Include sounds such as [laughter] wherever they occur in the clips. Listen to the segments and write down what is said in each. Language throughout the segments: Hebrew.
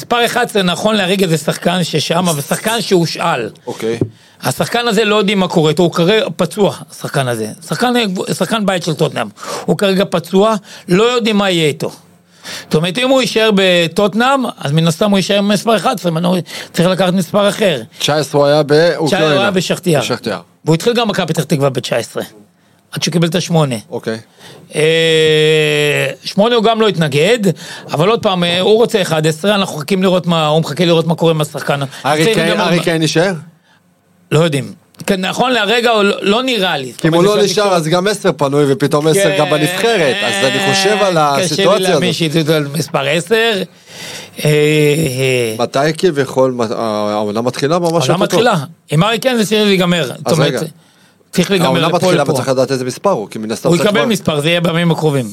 מספר 11 נכון להרגע זה שחקן ששם, ושחקן שהושאל. אוקיי. השחקן הזה לא יודעים מה קורה איתו, הוא כרגע פצוע, השחקן הזה. שחקן, שחקן בית של טוטנאם. הוא כרגע פצוע, לא יודעים מה יהיה איתו. זאת אומרת, אם הוא יישאר בטוטנאם, אז מן הסתם הוא יישאר עם מספר 11, מנור צריך לקחת מספר אחר. 19 הוא היה באוקראינה. 19 הוא היה בשכתיאר. בשכתיאר. והוא התחיל גם במכבי פתח תקווה ב-19. עד שהוא קיבל את השמונה. אוקיי. אה, שמונה הוא גם לא התנגד, אבל עוד פעם, אה, הוא רוצה 11, אנחנו מחכים לראות מה, הוא מחכה לראות מה קורה עם השחקן. ארי קיין- גם- ארי קיין נשאר? לא יודעים. כן, נכון להרגע הוא לא- לא נראה לי. כי אם הוא לא נשאר אז גם עשר פנוי ופתאום עשר כן, גם בנבחרת, אז אני חושב על קשה לי הסיטואציה להאמין הזאת. על מספר 10. אה, אה, מתי כביכול העונה מתחילה ממש העונה אוטוטו. מתחילה. עם ארי קיין זה צריך להיגמר. זאת אז אומרת, רגע. צריך להיגמר העונה לפה מתחילה לפה. וצריך לדעת איזה מספר הוא, כי מן הסתם הוא יקבל כבר- מספר, זה יהיה בימים הקרובים.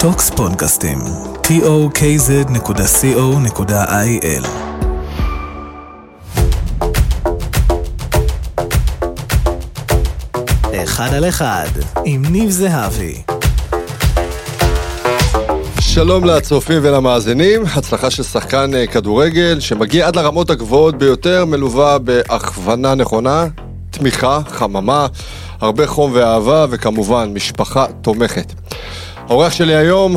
טוקס פודקאסטים, tokz.co.il אחד על אחד, עם ניב זהבי. שלום לצופים ולמאזינים, הצלחה של שחקן אה, כדורגל שמגיע עד לרמות הגבוהות ביותר, מלווה בהכוונה נכונה, תמיכה, חממה, הרבה חום ואהבה וכמובן משפחה תומכת. האורח שלי היום,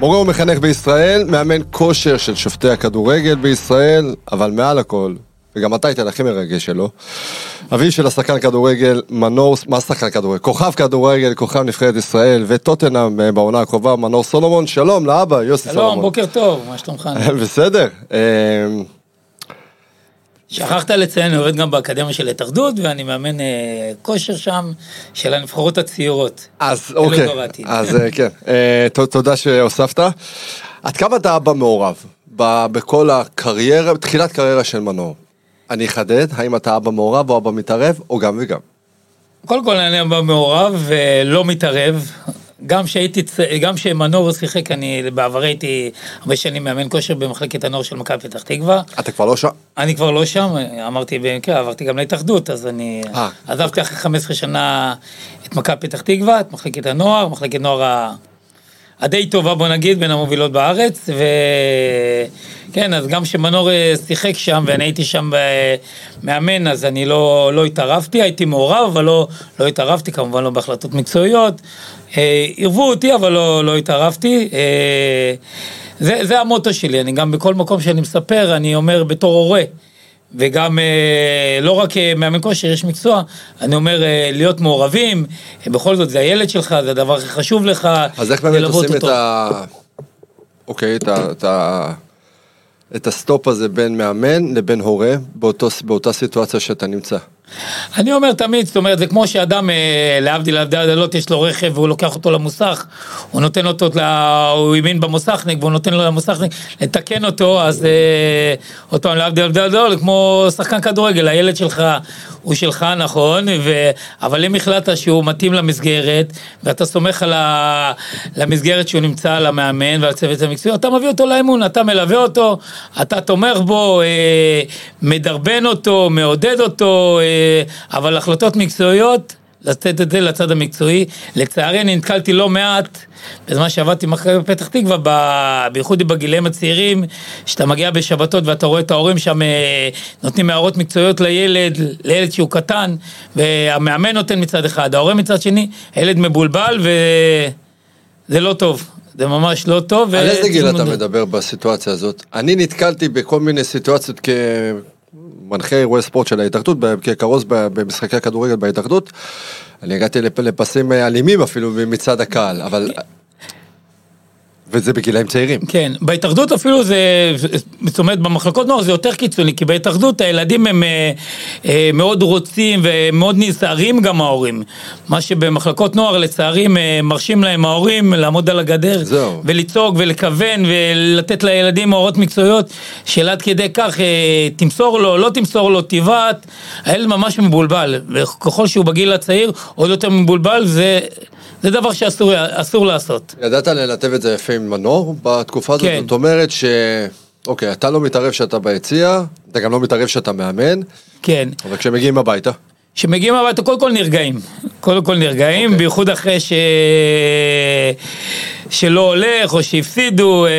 מורה ומחנך בישראל, מאמן כושר של שופטי הכדורגל בישראל, אבל מעל הכל, וגם הטייטל הכי מרגש שלו, אביו של השחקן כדורגל מנור, מה שחקן כדורגל? כוכב כדורגל, כוכב נבחרת ישראל וטוטנאם אה, בעונה הקרובה, מנור סולומון, שלום לאבא, יוסי שלום, סולומון. בוקר טוב, מה שלומך? [laughs] בסדר. אה, שכחת לציין, אני עובד גם באקדמיה של ההתאחדות, ואני מאמן אה, כושר שם, של הנבחרות הצעירות. אז אוקיי. אז אה, כן, אה, תודה שהוספת. עד כמה אתה אבא מעורב ב- בכל הקריירה, תחילת קריירה של מנור? אני אחדד, האם אתה אבא מעורב או אבא מתערב, או גם וגם? קודם כל אני בא מעורב ולא מתערב. גם שהייתי, גם שמנור שיחק, אני בעבר הייתי הרבה שנים מאמן כושר במחלקת הנוער של מכבי פתח תקווה. אתה כבר לא שם? אני כבר לא שם, אמרתי במקרה, עברתי גם להתאחדות, אז אני אה. עזבתי אחרי 15 שנה את מכבי פתח תקווה, את מחלקת הנוער, מחלקת נוער ה... הדי טובה בוא נגיד, בין המובילות בארץ, וכן, אז גם שמנור אה, שיחק שם ואני הייתי שם אה, מאמן, אז אני לא, לא התערבתי, הייתי מעורב, אבל לא, לא התערבתי, כמובן לא בהחלטות מקצועיות. אה, עירבו אותי, אבל לא, לא התערבתי. זה, זה המוטו שלי, אני גם בכל מקום שאני מספר, אני אומר בתור הורה. וגם אה, לא רק אה, מאמן כושר, יש מקצוע, אני אומר אה, להיות מעורבים, בכל זאת זה הילד שלך, זה הדבר הכי חשוב לך. אז איך באמת עושים את. ה... אוקיי, את ה... את ה... את הסטופ הזה בין מאמן לבין הורה באותו, באותה סיטואציה שאתה נמצא. אני אומר תמיד, זאת אומרת, זה כמו שאדם, אה, להבדיל להבדיל הדלות, יש לו רכב והוא לוקח אותו למוסך, הוא נותן אותו, הוא האמין במוסכניק והוא נותן לו למוסכניק לתקן אותו, אז אה, עוד פעם, להבדיל להבדיל הדלות, כמו שחקן כדורגל, הילד שלך הוא שלך, נכון, ו... אבל אם החלטת שהוא מתאים למסגרת, ואתה סומך על ה... למסגרת שהוא נמצא, על המאמן ועל הצוות המקצועי, אתה מביא אותו לאמון, אתה מלווה אותו, אתה תומך בו, אה, מדרבן אותו, מעודד אותו, אבל החלטות מקצועיות, לתת את זה לצד המקצועי. לצערי אני נתקלתי לא מעט בזמן שעבדתי במכבי פתח תקווה, ב- בייחוד בגילאים הצעירים, שאתה מגיע בשבתות ואתה רואה את ההורים שם אה, נותנים הערות מקצועיות לילד, לילד שהוא קטן, והמאמן נותן מצד אחד, ההורה מצד שני, הילד מבולבל וזה לא טוב. זה ממש לא טוב. על איזה גיל אתה מדבר בסיטואציה הזאת? אני נתקלתי בכל מיני סיטואציות כמנחה אירועי ספורט של ההתאחדות, ככרוז במשחקי הכדורגל בהתאחדות. אני הגעתי לפ- לפסים אלימים אפילו מצד הקהל, אבל... וזה בגילאים צעירים. כן, בהתאחדות אפילו זה, זאת אומרת במחלקות נוער זה יותר קיצוני, כי בהתאחדות הילדים הם אה, אה, מאוד רוצים ומאוד נזהרים גם ההורים. מה שבמחלקות נוער לצערי אה, מרשים להם ההורים לעמוד על הגדר, זהו. ולצעוק ולכוון ולתת לילדים הוראות מקצועיות, של עד כדי כך אה, תמסור לו, לא תמסור לו, תבעט, הילד ממש מבולבל, וככל שהוא בגיל הצעיר עוד יותר מבולבל, זה, זה דבר שאסור אסור לעשות. ידעת לנתב את זה יפה עם מנור בתקופה הזאת? כן. זאת אומרת ש... אוקיי, אתה לא מתערב שאתה ביציע, אתה גם לא מתערב שאתה מאמן, כן. אבל כשמגיעים הביתה, שמגיעים הביתה, קודם כל נרגעים. קודם כל נרגעים, okay. אוקיי. בייחוד אחרי ש... שלא הולך או שהפסידו, אה,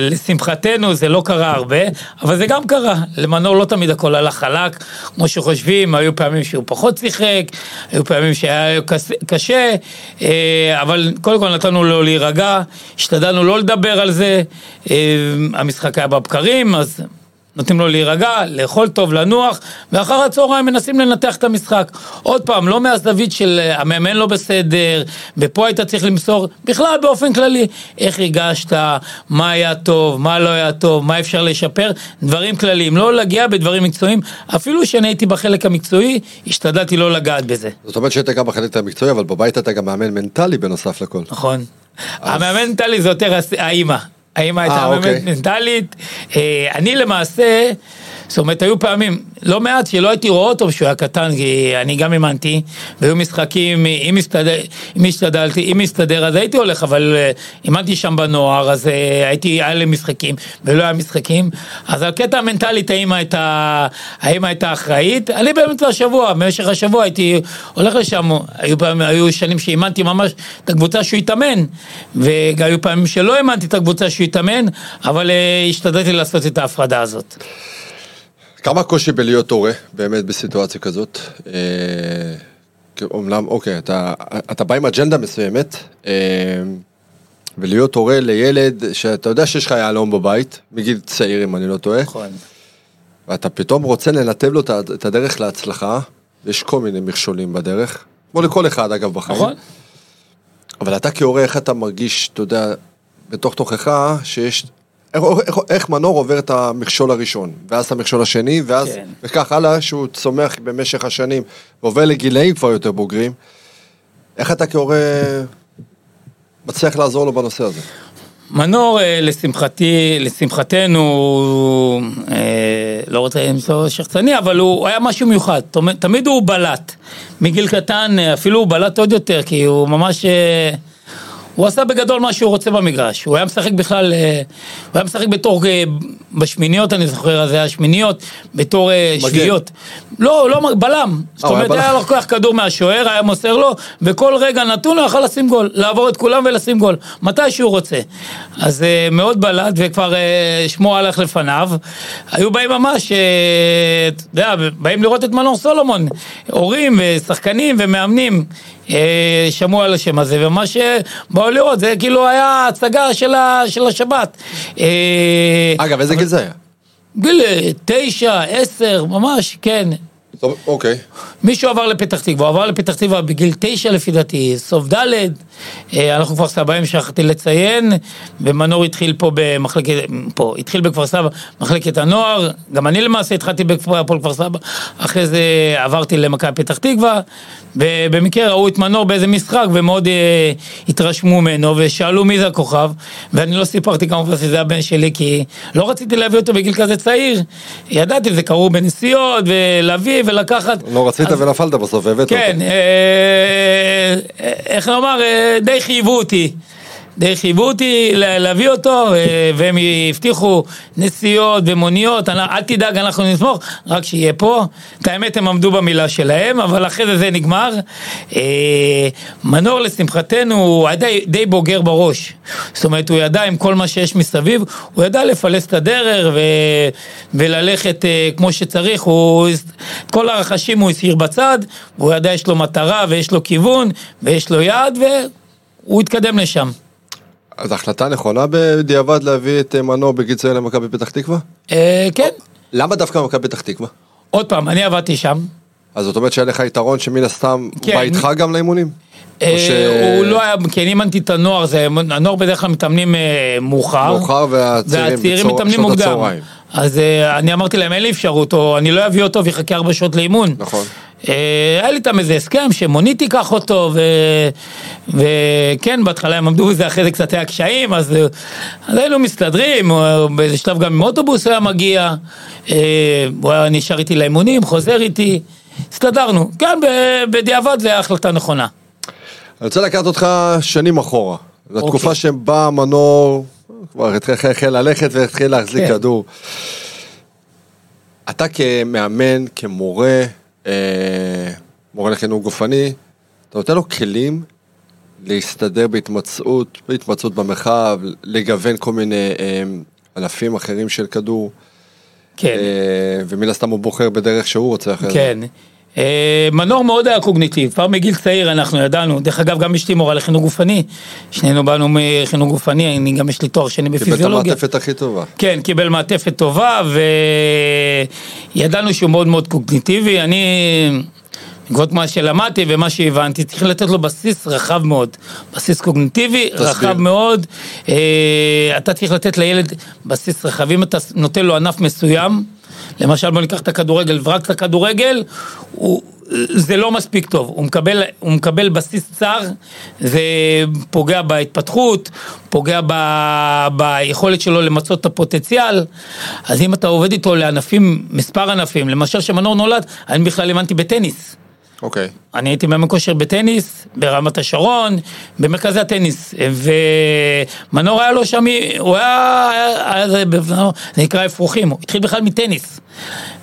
לשמחתנו זה לא קרה הרבה, אבל זה גם קרה. למנור לא תמיד הכל הלך חלק, כמו שחושבים, היו פעמים שהוא פחות שיחק, היו פעמים שהיה קשה, אה, אבל קודם כל נתנו לו להירגע, השתדלנו לא לדבר על זה, אה, המשחק היה בבקרים, אז נותנים לו להירגע, לאכול טוב, לנוח, ואחר הצהריים מנסים לנתח את המשחק. עוד פעם, לא מהזווית של אה, המאמן לא בסדר, ופה היית צריך למסור, בכלל באופן כללי, איך הרגשת, מה היה טוב, מה לא היה טוב, מה אפשר לשפר, דברים כלליים, לא להגיע בדברים מקצועיים, אפילו שאני הייתי בחלק המקצועי, השתדלתי לא לגעת בזה. זאת אומרת שהיית גם בחלק המקצועי, אבל בבית אתה גם מאמן מנטלי בנוסף לכל. נכון. המאמן מנטלי זה יותר האימא. האמא הייתה אה, באמת אוקיי. מנטלית. אה, אני למעשה, זאת אומרת, היו פעמים, לא מעט שלא הייתי רואה אותו כשהוא היה קטן, כי אני גם אימנתי, והיו משחקים, אם, הסתדר, אם השתדלתי, אם הסתדר, אז הייתי הולך, אבל אה, אימנתי שם בנוער, אז אה, הייתי, היה לי משחקים, ולא היה משחקים. אז על קטע המנטלית, האמא הייתה, האמא הייתה אחראית. אני באמצע השבוע, במשך השבוע הייתי הולך לשם, היו, פעמים, היו שנים שאימנתי ממש את הקבוצה שהוא התאמן, והיו פעמים שלא אימנתי את הקבוצה שהוא התאמן, אבל אה, השתדלתי לעשות את ההפרדה הזאת. כמה קושי בלהיות הורה, באמת, בסיטואציה כזאת? אה, אומנם, אוקיי, אתה, אתה בא עם אג'נדה מסוימת, אה, ולהיות הורה לילד שאתה יודע שיש לך יהלום בבית, מגיל צעיר אם אני לא טועה, נכון. ואתה פתאום רוצה לנתב לו את הדרך להצלחה, יש כל מיני מכשולים בדרך, כמו לכל אחד אגב בחיים. נכון. אבל אתה כהורה, איך אתה מרגיש, אתה יודע, בתוך תוכך, שיש... איך, איך, איך מנור עובר את המכשול הראשון, ואז את המכשול השני, ואז, כן. וכך הלאה, שהוא צומח במשך השנים, ועובר לגילאים כבר יותר בוגרים. איך אתה כהורה מצליח לעזור לו בנושא הזה? מנור, אה, לשמחתי, לשמחתנו, אה, לא רוצה למצוא שחצני, אבל הוא היה משהו מיוחד. תמיד הוא בלט. מגיל קטן, אה, אפילו הוא בלט עוד יותר, כי הוא ממש... הוא עשה בגדול מה שהוא רוצה במגרש. הוא היה משחק בכלל, אה, הוא היה משחק בתור, אה, בשמיניות אני זוכר, זה היה שמיניות, בתור אה. שביעיות. לא, לא, בלם. זאת אומרת, היה. לוקח כדור מהשוער, היה מוסר לו, וכל רגע נתון הוא יכול לשים גול, לעבור את כולם ולשים גול, מתי שהוא רוצה. אז מאוד בלט, וכבר שמו הלך לפניו. היו באים ממש, אתה יודע, באים לראות את מנור סולומון, הורים ושחקנים ומאמנים. שמעו על השם הזה, ומה שבאו לראות זה כאילו היה הצגה של, ה, של השבת. אה, אגב, איזה גיל זה היה? גיל אה, תשע, עשר, ממש, כן. אוקיי. מישהו עבר לפתח תקווה, עבר לפתח תקווה בגיל תשע לפי דעתי, סוף ד', אה, אנחנו כפר סבא, אם שכחתי לציין, ומנור התחיל פה במחלקת, פה, התחיל בכפר סבא, מחלקת הנוער, גם אני למעשה התחלתי בהפועל כפר סבא, אחרי זה עברתי למכבי פתח תקווה, ובמקרה ראו את מנור באיזה משחק ומאוד אה, התרשמו ממנו, ושאלו מי זה הכוכב, ואני לא סיפרתי כמובן שזה הבן שלי, כי לא רציתי להביא אותו בגיל כזה צעיר, ידעתי, זה קרו בנסיעות, ולהביא ולקחת. לא רצית אז- ונפלת בסוף, והבאת אותו. כן, אה, איך לומר, אה, די חייבו אותי. די חייבו אותי לה- להביא אותו, אה, והם הבטיחו נסיעות ומוניות, אל תדאג, אנחנו נשמוך, רק שיהיה פה. את האמת, הם עמדו במילה שלהם, אבל אחרי זה זה נגמר. אה, מנור, לשמחתנו, הוא היה די, די בוגר בראש. זאת אומרת, הוא ידע עם כל מה שיש מסביב, הוא ידע לפלס את הדרך ו... וללכת אה, כמו שצריך, הוא... כל הרחשים הוא הסיר בצד, והוא ידע, יש לו מטרה ויש לו כיוון ויש לו יעד, והוא התקדם לשם. אז החלטה נכונה בדיעבד להביא את אה, מנור בגיל צעיר למכבי פתח תקווה? אה, כן, למה דווקא מכבי פתח תקווה? עוד פעם, אני עבדתי שם. אז זאת אומרת שהיה לך יתרון שמן הסתם כן. בא איתך גם לאימונים? אה, ש- הוא לא היה, כי אני אימנתי את הנוער, זה, הנוער בדרך כלל מתאמנים מאוחר. מאוחר והצעירים מתאמנים מוקדם. אז אני אמרתי להם, אין לי אפשרות, או אני לא אביא אותו ויחכה ארבע שעות לאימון. נכון. אה, היה לי איתם איזה הסכם שמונית תיקח אותו, ו... וכן, בהתחלה הם עמדו בזה, אחרי זה קצת היה קשיים, אז, אז היינו מסתדרים, באיזה שלב גם עם אוטובוס היה מגיע, אה, הוא היה נשאר איתי לאימונים, חוזר איתי, הסתדרנו. כן, בדיעבד זו הייתה החלטה נכונה. אני רוצה לקחת אותך שנים אחורה. לתקופה אוקיי. שבה מנור כבר התחיל ללכת והתחיל להחזיק כן. כדור. אתה כמאמן, כמורה, מורה לחינוך גופני, אתה נותן לו כלים להסתדר בהתמצאות, בהתמצאות במרחב, לגוון כל מיני אה, ענפים אחרים של כדור, כן. אה, ומן הסתם הוא בוחר בדרך שהוא רוצה אחרי זה. כן. אה, מנור מאוד היה קוגניטיב, כבר מגיל צעיר אנחנו ידענו, דרך אגב גם אשתי מורה לחינוך גופני, שנינו באנו מחינוך גופני, אני גם יש לי תואר שני קיבל את בפיזיולוגיה. המעטפת הכי טובה. כן, קיבל מעטפת טובה וידענו שהוא מאוד מאוד קוגניטיבי, אני, בעקבות מה שלמדתי ומה שהבנתי, צריך לתת לו בסיס רחב מאוד, בסיס קוגניטיבי תסביר. רחב מאוד, אה, אתה צריך לתת לילד בסיס רחב, אם אתה נותן לו ענף מסוים, למשל בוא ניקח את הכדורגל ורק את הכדורגל, הוא, זה לא מספיק טוב, הוא מקבל, הוא מקבל בסיס צר, זה פוגע בהתפתחות, פוגע ב, ביכולת שלו למצות את הפוטנציאל, אז אם אתה עובד איתו לענפים, מספר ענפים, למשל שמנור נולד, אני בכלל האמנתי בטניס. אוקיי. אני הייתי מאמן כושר בטניס, ברמת השרון, במרכזי הטניס, ומנור היה לו שם, הוא היה, היה, היה זה, נקרא אפרוחים, הוא התחיל בכלל מטניס.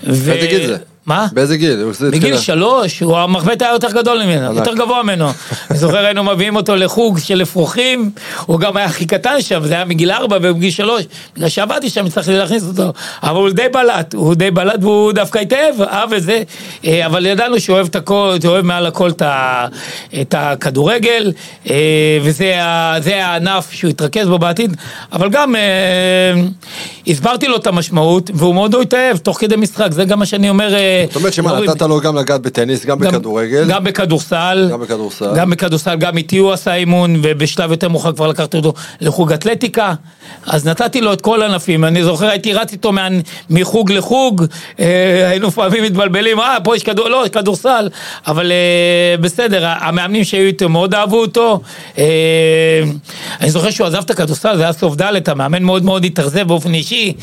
ו... באיזה גיל זה? מה? באיזה גיל? בגיל. שלוש, הוא המחבט היה יותר גדול ממנו, ענק. יותר גבוה ממנו. אני זוכר היינו מביאים אותו לחוג של אפרוחים, הוא גם היה הכי קטן שם, זה היה מגיל ארבע ובגיל שלוש, בגלל שעבדתי שם הצלחתי להכניס אותו, אבל הוא די בלט, הוא די בלט והוא דווקא התאהב, אהב את זה, אה, אבל ידענו שהוא אוהב את הכל, אוהב מעל הכל את ה- את הכדורגל, אה, וזה הענף שהוא התרכז בו בעתיד, אבל גם אה, הסברתי לו את המשמעות, והוא מאוד התאהב, תוך כדי משחק, זה גם מה שאני אומר. זאת אומרת שמה. נתת לו גם לגעת בטניס, גם גם- בכדורגל, גם בכדורסל. גם בכדורסל. גם בכדורסל, גם איתי הוא עשה אימון, ובשלב יותר מאוחר כבר לקחתי אותו לחוג אתלטיקה. אז נתתי לו את כל הענפים, אני זוכר הייתי רץ איתו מחוג לחוג, אה, היינו לפעמים מתבלבלים, אה, פה יש כדור, לא, יש כדורסל, אבל אה, בסדר, המאמנים שהיו איתו מאוד אהבו אותו. אה, אני זוכר שהוא עזב את הכדורסל, זה היה סוף ד', המאמן מאוד מאוד התאכזב באופן אישי.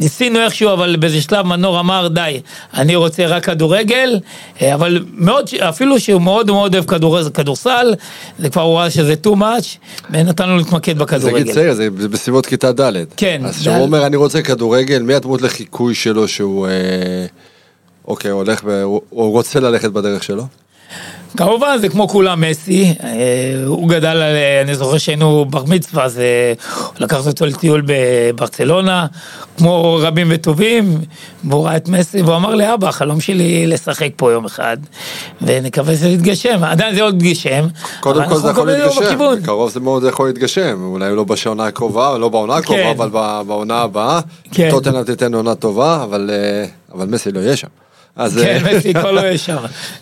ניסינו איכשהו, אבל באיזה שלב מנור אמר, די, אני רוצה רק כדורגל, אה, אבל מאוד, אפילו שהוא מאוד מאוד אוהב כדור, כדורסל, זה כבר הוא ראה שזה too much, ונתן לו להתמקד זה בכדורגל. גיל צעיר, זה בסביבות כיתה ד'. כן, אז. כשהוא אומר אני רוצה כדורגל, מי הדמות לחיקוי שלו שהוא... אה, אוקיי, הוא הולך, הוא רוצה ללכת בדרך שלו? כמובן זה כמו כולם מסי, אה, הוא גדל, על, אה, אני זוכר שהיינו בר מצווה, אז אה, לקחתי אותו לטיול בברצלונה, כמו רבים וטובים, והוא ראה את מסי והוא אמר לי אבא החלום שלי לשחק פה יום אחד, ונקווה שזה יתגשם, עדיין זה עוד יתגשם, קודם כל זה יכול להתגשם. בקרוב זה מאוד יכול להתגשם, אולי לא בשעונה הקרובה, לא בעונה הקרובה, כן. אבל בעונה הבאה. כן. טוטנאם תיתן עונה טובה, אבל אבל מסי לא יהיה שם. אז, אה, כן, מסי כבר לא יהיה שם,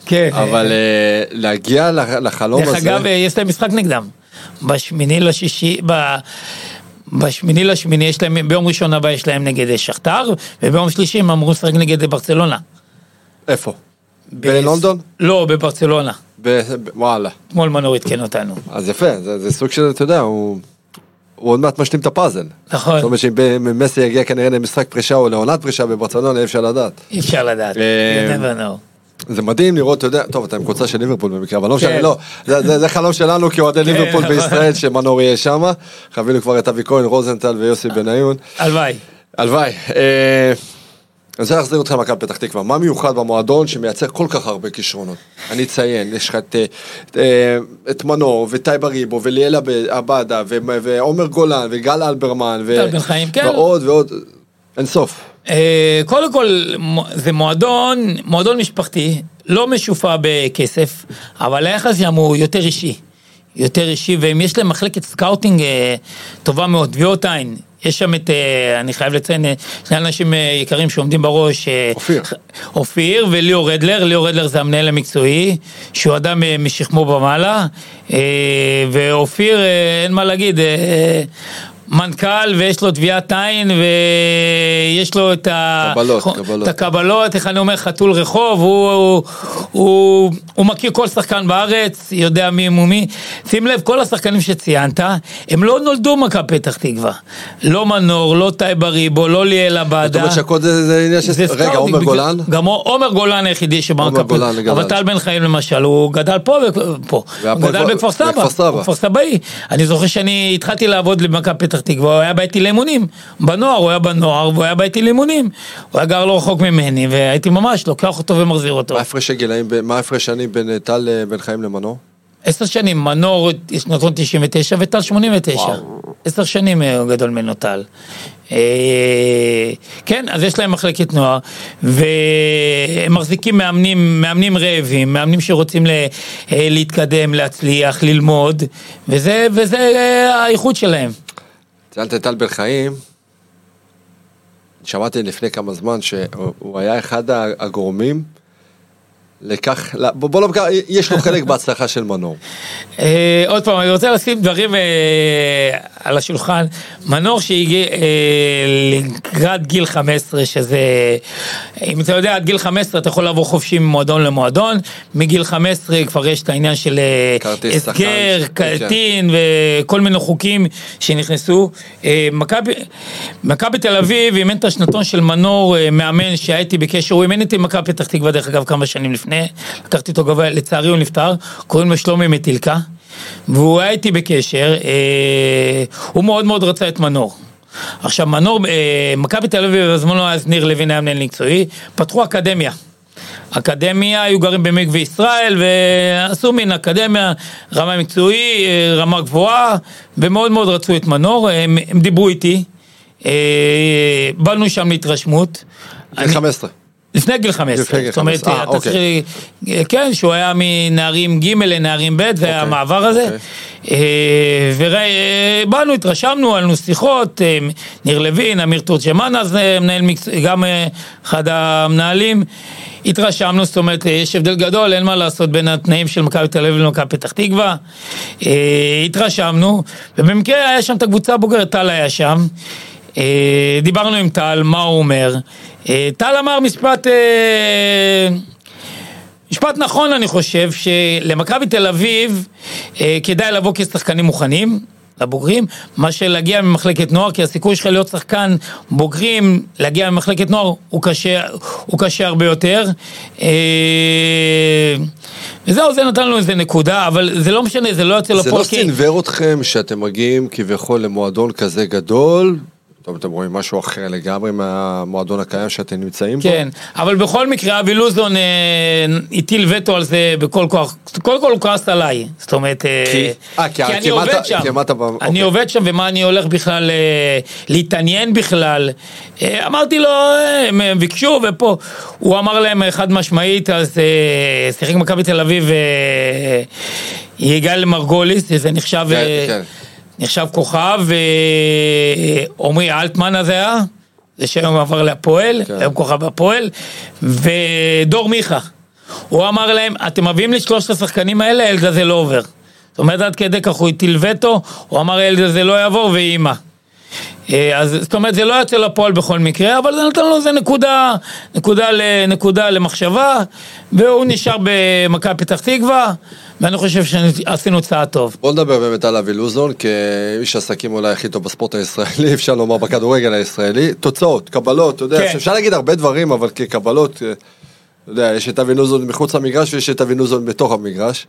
כן. אבל אה, להגיע לח- לחלום דרך הזה, אגב, אה, יש להם משחק נגדם. בשמיני לשישי, ב... בשמיני לשמיני יש להם, ביום ראשון הבא יש להם נגד אה, שכתר, וביום שלישי הם אמרו לשחק נגד אה, ברצלונה. איפה? בלונדון? לא, בברצלונה. וואלה. אתמול מנור עדכן אותנו. אז יפה, זה סוג של, אתה יודע, הוא, הוא עוד מעט משלים את הפאזל. נכון. זאת אומרת שאם מסי יגיע כנראה למשחק פרישה או לעונת פרישה בברצלונה, אי אפשר לדעת. אי אפשר לדעת. אה. זה מדהים לראות, אתה יודע, טוב, אתה עם קבוצה של ליברפול במקרה, אבל לא משנה, כן. לא, זה, חלום שלנו כאוהדי ליברפול נכון. [laughs] בישראל, שמנור יהיה שם. חווינו כבר את אבי כהן, רוזנטל ויוסי בניון. הלוואי. הלוואי. אה, אני רוצה להחזיר אותך למכבי פתח תקווה, מה מיוחד במועדון שמייצר כל כך הרבה כישרונות? אני אציין, יש לך את, אה, את, אה, את מנור, ותאי בריבו, וליאל עב- עבדה, ועומר גולן, וגל אלברמן, ו- חיים, כן. ועוד ועוד, אין סוף. אה, קודם כל, זה מועדון, מועדון משפחתי, לא משופע בכסף, אבל היחס שם הוא יותר אישי. יותר אישי, ואם יש להם מחלקת scouting אה, טובה מאוד, טביעות עין. יש שם את, אה, אני חייב לציין, אה, שני אנשים אה, יקרים שעומדים בראש. אופיר. אופיר וליאור רדלר, ליאור רדלר זה המנהל המקצועי, שהוא אדם משכמו ומעלה, ואופיר, אין מה להגיד, מנכ"ל ויש לו תביעת עין ויש לו את, ה... קבלות, קבלות. את הקבלות, איך אני אומר, חתול רחוב, הוא, הוא, הוא, הוא מכיר כל שחקן בארץ, יודע מי הוא מי. שים לב, כל השחקנים שציינת, הם לא נולדו מכבי פתח תקווה. לא מנור, לא תאי בריבו, לא ליאל עבדה. זאת אומרת שהכל זה זה עניין של... רגע, עומר גולן? גם עומר גולן היחידי מכבי, גולן גדל. אבל טל בן חיים למשל, הוא גדל פה ופה, הוא גדל כפר- בכפר סבא, בכפר סבא. אני זוכר שאני התחלתי לעבוד במכבי פתח פתח תקווה, הוא היה בא איתי לאימונים. בנוער, הוא היה בנוער, והוא היה בא איתי לאימונים. הוא היה גר לא רחוק ממני, והייתי ממש לוקח אותו ומחזיר אותו. מה הפרש הגילאים, מה הפרש שנים בין אה, טל אה, בן חיים למנור? עשר שנים, מנור שנתון 99 וטל 89. וואו. עשר שנים אה, הוא גדול ממנו טל. אה, כן, אז יש להם מחלקת נוער, והם מחזיקים מאמנים, מאמנים רעבים, מאמנים שרוצים ל, אה, להתקדם, להצליח, ללמוד, וזה, וזה אה, האיכות שלהם. ציינת את טל בן חיים, שמעתי לפני כמה זמן שהוא הוא היה אחד הגורמים לכך, לא, בוא בוא לא יש לו חלק בהצלחה של מנור. אה, עוד פעם, אני רוצה לשים דברים אה, על השולחן. מנור שהגיע אה, לקראת גיל 15, שזה, אם אתה יודע, עד גיל 15 אתה יכול לעבור חופשי ממועדון למועדון, מגיל 15 כבר יש את העניין של הסגר, כן. קלטין וכל מיני חוקים שנכנסו. אה, מכבי- מכבי תל אביב אימן את השנתון של מנור, מאמן שהייתי בקשר, הוא אימן איתי במכבי פתח תקווה דרך אגב כמה שנים לפני, לקחתי אותו גבוה, לצערי הוא נפטר, קוראים לו שלומי מטילקה, והוא היה איתי בקשר, אה, הוא מאוד מאוד רצה את מנור. עכשיו מנור, אה, מכבי תל אביב בזמנו אז ניר לוין היה מנהל מקצועי, פתחו אקדמיה. אקדמיה, היו גרים במקווה ישראל ועשו מין אקדמיה, רמה מקצועי, אה, רמה גבוהה, ומאוד מאוד רצו את מנור, הם, הם דיברו איתי, אה, באנו שם להתרשמות. אני- 15. לפני גיל 15, לפני גיל זאת אומרת, 15, אה, אתה אוקיי. צריך, כן, שהוא היה מנערים ג' לנערים ב', זה אוקיי, המעבר הזה. ובאנו, התרשמנו, היה לנו שיחות, אה, ניר לוין, אמיר תורג'מן אז אה, מנהל מקצועי, גם אה, אחד המנהלים. התרשמנו, זאת אומרת, אה, יש הבדל גדול, אין מה לעשות בין התנאים של מכבי תל אביב למכבי פתח תקווה. אה, התרשמנו, ובמקרה היה שם את הקבוצה הבוגרת, טל היה שם. אה, דיברנו עם טל, מה הוא אומר. אה, טל אמר משפט, אה, משפט נכון אני חושב, שלמכבי תל אביב אה, כדאי לבוא כשחקנים מוכנים. לבוגרים, מה שלהגיע ממחלקת נוער, כי הסיכוי שלך להיות שחקן בוגרים, להגיע ממחלקת נוער, הוא קשה, הוא קשה הרבה יותר. אה, וזהו, זה נתן לנו איזה נקודה, אבל זה לא משנה, זה לא יוצא זה לפועל. לא כי- סינוור אתכם שאתם מגיעים כביכול למועדון כזה גדול? טוב, אתם רואים משהו אחר לגמרי מהמועדון הקיים שאתם נמצאים בו? כן, אבל בכל מקרה אבי לוזון אה, הטיל וטו על זה בכל כוח, קודם כל הוא כעס עליי, זאת אומרת, אה, כי- אה, כי- אני כי מה עובד אתה- שם, ב- אני אוקיי. עובד שם ומה אני הולך בכלל אה, להתעניין בכלל, אה, אמרתי לו, אה, הם ביקשו ופה, הוא אמר להם חד משמעית, אז אה, שיחק מכבי תל אביב, אה, יגאל מרגוליס, זה נחשב, כן, אה, כן. נחשב כוכב, ועמרי אלטמן הזה היה, זה שהיום עבר להפועל, כן. היום כוכב בהפועל, ודור מיכה. הוא אמר להם, אתם מביאים לי שלושת השחקנים האלה, הילד הזה לא עובר. זאת אומרת, עד כדי כך הוא הטיל וטו, הוא אמר הילד הזה לא יעבור, ויהי מה. אה, אז זאת אומרת, זה לא יוצא לפועל בכל מקרה, אבל זה נתן לו איזה נקודה, נקודה, נקודה למחשבה, והוא נשאר במכבי פתח תקווה, ואני חושב שעשינו צעד טוב. בוא נדבר באמת על אבי לוזון, כאיש העסקים אולי הכי טוב בספורט הישראלי, [laughs] אפשר לומר בכדורגל הישראלי. תוצאות, קבלות, אתה יודע, כן. אפשר להגיד הרבה דברים, אבל כקבלות, אה, אתה יודע, יש את אבי לוזון מחוץ למגרש ויש את אבי לוזון בתוך המגרש.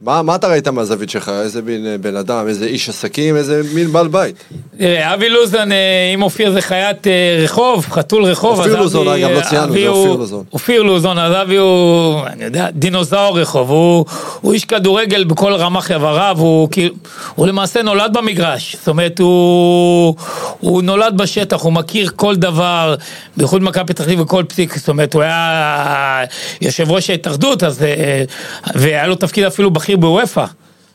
מה, מה אתה ראית מהזווית שלך? איזה מין אה, בן אדם, איזה איש עסקים, איזה מין בעל בית? תראה, אבי לוזון, אה, אם אופיר זה חיית אה, רחוב, חתול רחוב, אופיר לוזון, אגב, לא אה, ציינו, זה אופיר לוזון. אופיר לוזון, אז אבי הוא, אני יודע, דינוזאור רחוב, הוא, הוא איש כדורגל בכל רמ"ח איבריו, הוא, כאילו- הוא למעשה נולד במגרש, זאת אומרת, הוא, הוא נולד בשטח, הוא מכיר כל דבר, בייחוד מכבי פתח תקווה וכל פסיק, זאת אומרת, הוא היה יושב ראש ההתאחדות, אז, והיה לו תפקיד אפילו בכיר בוופא.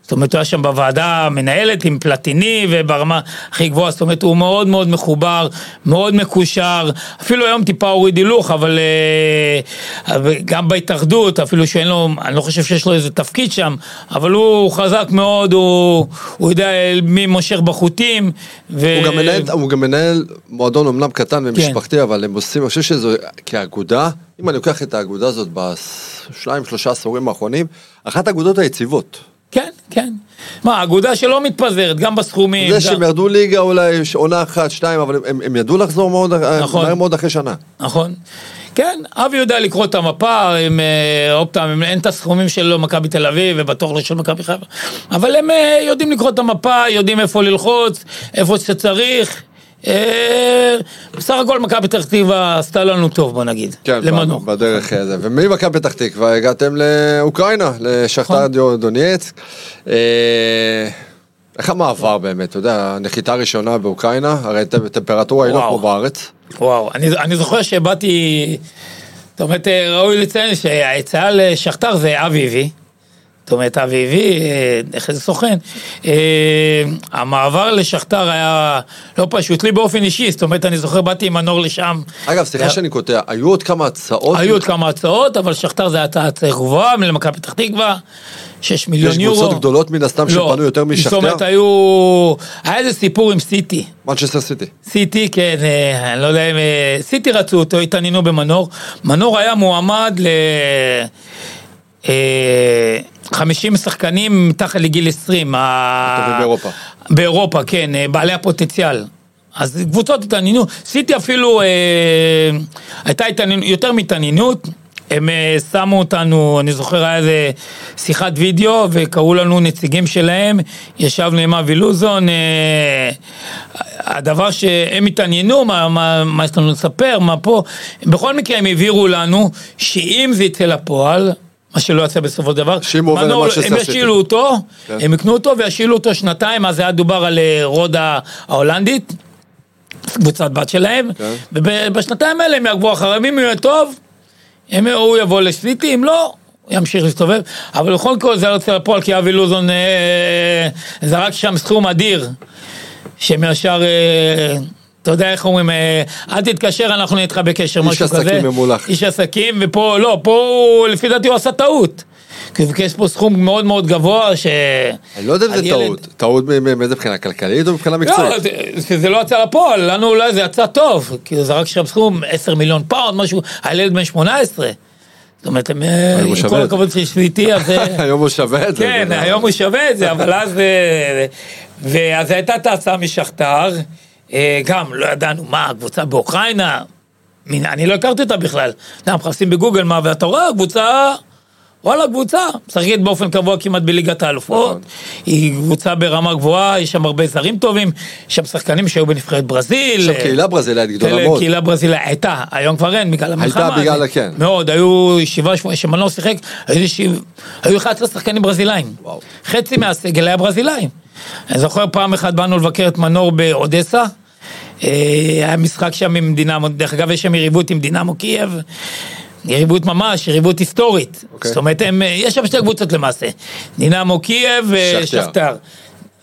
זאת אומרת, הוא היה שם בוועדה מנהלת עם פלטיני וברמה הכי גבוהה, זאת אומרת, הוא מאוד מאוד מחובר, מאוד מקושר, אפילו היום טיפה הוריד הילוך, אבל אה, אבל גם בהתאחדות, אפילו שאין לו, אני לא חושב שיש לו איזה תפקיד שם, אבל הוא חזק מאוד, הוא, הוא יודע מי מושך בחוטים. ו... הוא גם מנהל, הוא גם מנהל מועדון אמנם קטן ומשפחתי, אבל הם עושים, אני חושב שזה כאגודה, אם אני לוקח את האגודה הזאת בשניים שלושה עשורים האחרונים, אחת האגודות היציבות. כן. מה, אגודה שלא מתפזרת, גם בסכומים. זה גם... שהם ירדו ליגה אולי עונה אחת, שתיים, אבל הם, הם ידעו לחזור מאוד, נכון. מהר מאוד אחרי שנה. נכון. כן, אבי יודע לקרוא את המפה, הם, אה, עוד פעם, הם- אין את הסכומים של מכבי תל אביב, לא של מכבי חיפה, אבל הם אה, יודעים לקרוא את המפה, יודעים איפה ללחוץ, איפה שצריך. אה, בסך הכל מכבי פתח תקווה עשתה לנו טוב, בוא נגיד. כן, למנור. בדרך אה, זה. וממכבי פתח תקווה הגעתם לאוקראינה, לשכתר נכון. דונייצק. אה, איך המעבר באמת, אתה יודע, נחיתה ראשונה באוקראינה, הרי טמ- טמפרטורה היא לא. כמו בארץ. וואו, אני, אני זוכר שבאתי, זאת אומרת, אה, ראוי לציין שהיציאה לשכתר זה אבי הביא. זאת אומרת, אבי הביא, אה, איך איזה סוכן. אה, המעבר לשכתר היה לא פשוט לי באופן אישי, זאת אומרת, אני זוכר, באתי עם מנור לשם. אגב, סליחה שאני קוטע, היו עוד כמה הצעות? היו עוד כמה הצעות, אבל שכתר זה הצעה גבוהה, למכבי פתח תקווה, 6 מיליון יש יורו. קבוצות גדולות מן הסתם לא, שפנו יותר זאת אומרת, משכתר? היו... היה איזה סיפור עם סיטי. מנצ'סטר סיטי. סיטי, כן, אה, אני לא יודע אם... סיטי רצו אותו, התעניינו במנור. מנור היה מועמד ל... אה, 50 שחקנים מתחת לגיל 20. ה- באירופה. באירופה, כן, אה, בעלי הפוטנציאל. אז קבוצות התעניינו, סיטי אפילו אה, הייתה התעניינות, יותר מהתעניינות, הם אה, שמו אותנו, אני זוכר היה איזה שיחת וידאו וקראו לנו נציגים שלהם, ישבנו עם אבי לוזון, אה, הדבר שהם התעניינו, מה, מה, מה יש לנו לספר, מה פה, בכל מקרה הם הבהירו לנו שאם זה יצא לפועל, מה שלא יצא בסופו של דבר, הוא עובר מנור- למנצ'סטר הם סיטי. ישאילו אותו, כן. הם יקנו אותו וישאילו אותו שנתיים, אז היה דובר על אה, רודה ההולנדית, קבוצת בת שלהם, כן. ובשנתיים האלה הם יעקבו אחריהם, אם יהיה טוב, הם, הוא יבוא לסיטי, אם לא, הוא ימשיך להסתובב, אבל בכל מקרה זה לא יוצא לפועל כי אבי לוזון אה, זרק שם סכום אדיר, שהם ישר, אה, אתה יודע איך אומרים, אה, אל תתקשר, אנחנו נהיה איתך בקשר, איש משהו כזה. עסקים ממולח. איש עסקים, ופה, לא, פה לפי דעתי הוא עשה טעות. כי הוא ביקש פה סכום מאוד מאוד גבוה, ש... אני לא יודע אם על זה טעות. טעות מאיזה בחינה כלכלית או מבחינה לא, מקצועית? זה- שזה לא יצא לפועל, לנו אולי זה יצא טוב, כי הוא זרק שם סכום 10 מיליון פאונד, משהו, היה ילד בן 18. זאת אומרת, אה, עם כל זה. הכבוד שיש לי איתי, אז... אה, [laughs] היום הוא שווה את זה. כן, זה- היום הוא שווה את זה, אבל אז... ואז הייתה את ההצעה משכתר, גם לא ידענו מה, קבוצה באוקראינה, מין- אני לא הכרתי אותה בכלל. אתה מחפשים בגוגל מה, ואתה רואה, קבוצה... וואלה, קבוצה, משחקת באופן קבוע כמעט בליגת האלופות, נכון. היא קבוצה ברמה גבוהה, יש שם הרבה זרים טובים, יש שם שחקנים שהיו בנבחרת ברזיל. יש שם אה, קהילה ברזילאית גדולה מאוד. קהילה ברזילאית, הייתה, היום כבר אין, בגלל המלחמה. בגלל, אז- כן. מאוד, היו שבעה, שמונה, שמנור שיחק, היו שבע- היו 11 שחקנים ברזילאים. חצי מהסגל היה ברזילאים. אני זוכר פעם אחת באנו לבקר את מנור באודסה, אה, היה משחק שם עם דינמו, דרך אגב יש שם יריבות עם דינמו קייב. יריבות ממש, יריבות היסטורית. אוקיי. זאת אומרת, הם, יש שם שתי קבוצות למעשה. דינמו קייב שכתר. ושכתר.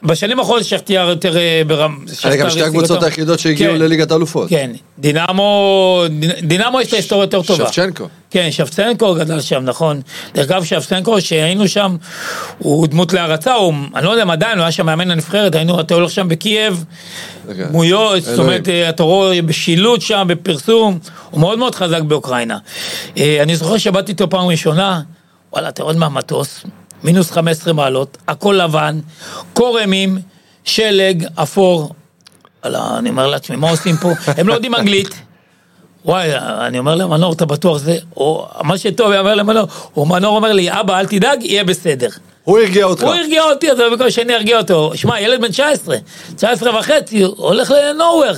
בשנים האחרונות שכתר יותר ברם... אלה גם שתי הקבוצות. היחידות שהגיעו כן. לליגת האלופות. כן, דינמו, דינ- דינמו יש את ההיסטוריה יותר טובה. שבצ'נקו. כן, שבצ'נקו גדל שם, נכון. דרך אגב, שבצנקו, שהיינו שם, הוא דמות להערצה, הוא, אני לא יודע אם עדיין, הוא היה שם מאמן הנבחרת, היינו, אתה הולך שם בקייב. דמויות, זאת אומרת. אה, אתה רואה בשילוט שם, בפרסום, הוא מאוד מאוד חזק באוקראינה. אה, אני זוכר שבאתי איתו פעם ראשונה, וואלה, אתה יורד מהמטוס, מינוס 15 מעלות, הכל לבן, קור אימים, שלג, אפור. וואלה, אני אומר לעצמי, מה עושים פה? הם לא יודעים אנגלית. וואי, אני אומר למנור, אתה בטוח זה? או מה שטוב, אני אומר למנור, הוא מנור אומר לי, אבא, אל תדאג, יהיה בסדר. הוא הרגיע אותך. הוא הרגיע אותי, אז במקום שאני ארגיע אותו. שמע, ילד בן 19, 19 וחצי, הולך לנוהוור.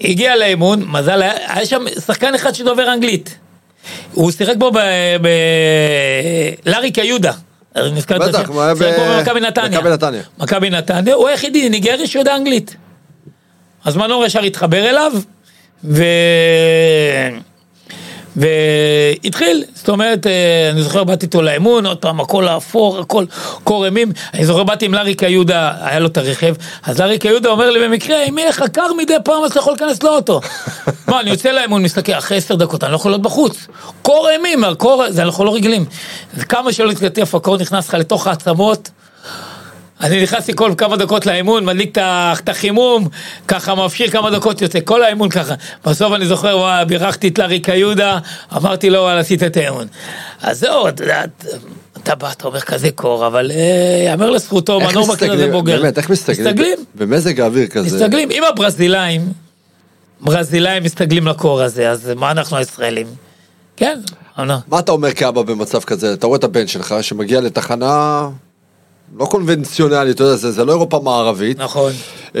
הגיע לאימון, מזל, היה שם שחקן אחד שדובר אנגלית. הוא שיחק בו ב... ב... לארי קיודה. נזכרת בטח? הוא היה במכבי נתניה. מכבי נתניה. מכבי נתניה, הוא היחידי, ניגרי שיודע אנגלית. אז מנור ישר התחבר אליו, ו... והתחיל, זאת אומרת, אה, אני זוכר, באתי איתו לאימון, עוד פעם, הכל האפור, הכל קור אימים. אני זוכר, באתי עם לארי קיודה, היה לו את הרכב, אז לארי קיודה אומר לי במקרה, אם יהיה לך קר מדי פעם, אז אתה יכול להיכנס לאוטו. [laughs] מה, אני יוצא לאימון, מסתכל, אחרי עשר דקות, אני לא יכול להיות בחוץ. קור אימים, הקור, זה אנחנו לא רגילים. כמה שלא תתכתף, הקור נכנס לך לתוך העצמות. אני נכנסתי כל כמה דקות לאימון, מדליק את החימום, ככה מפשיר כמה דקות יוצא, כל האימון ככה. בסוף אני זוכר, וואי, בירכתי את לארי קיודה, אמרתי לו, וואלה, עשית את האימון. אז זהו, אתה יודע, אתה בא, אתה אומר כזה קור, אבל אה, יאמר לזכותו, מנור בכלל זה בוגר. באמת, איך מסתגלים? מסתגלים, במזג האוויר כזה. מסתגלים. עם הברזילאים, ברזילאים מסתגלים לקור הזה, אז מה אנחנו הישראלים? כן, אבל- מה אתה אומר כאבא במצב כזה? אתה רואה את הבן שלך שמגיע לתחנה לא קונבנציונלית, אתה יודע, זה, זה לא אירופה מערבית. נכון. אה,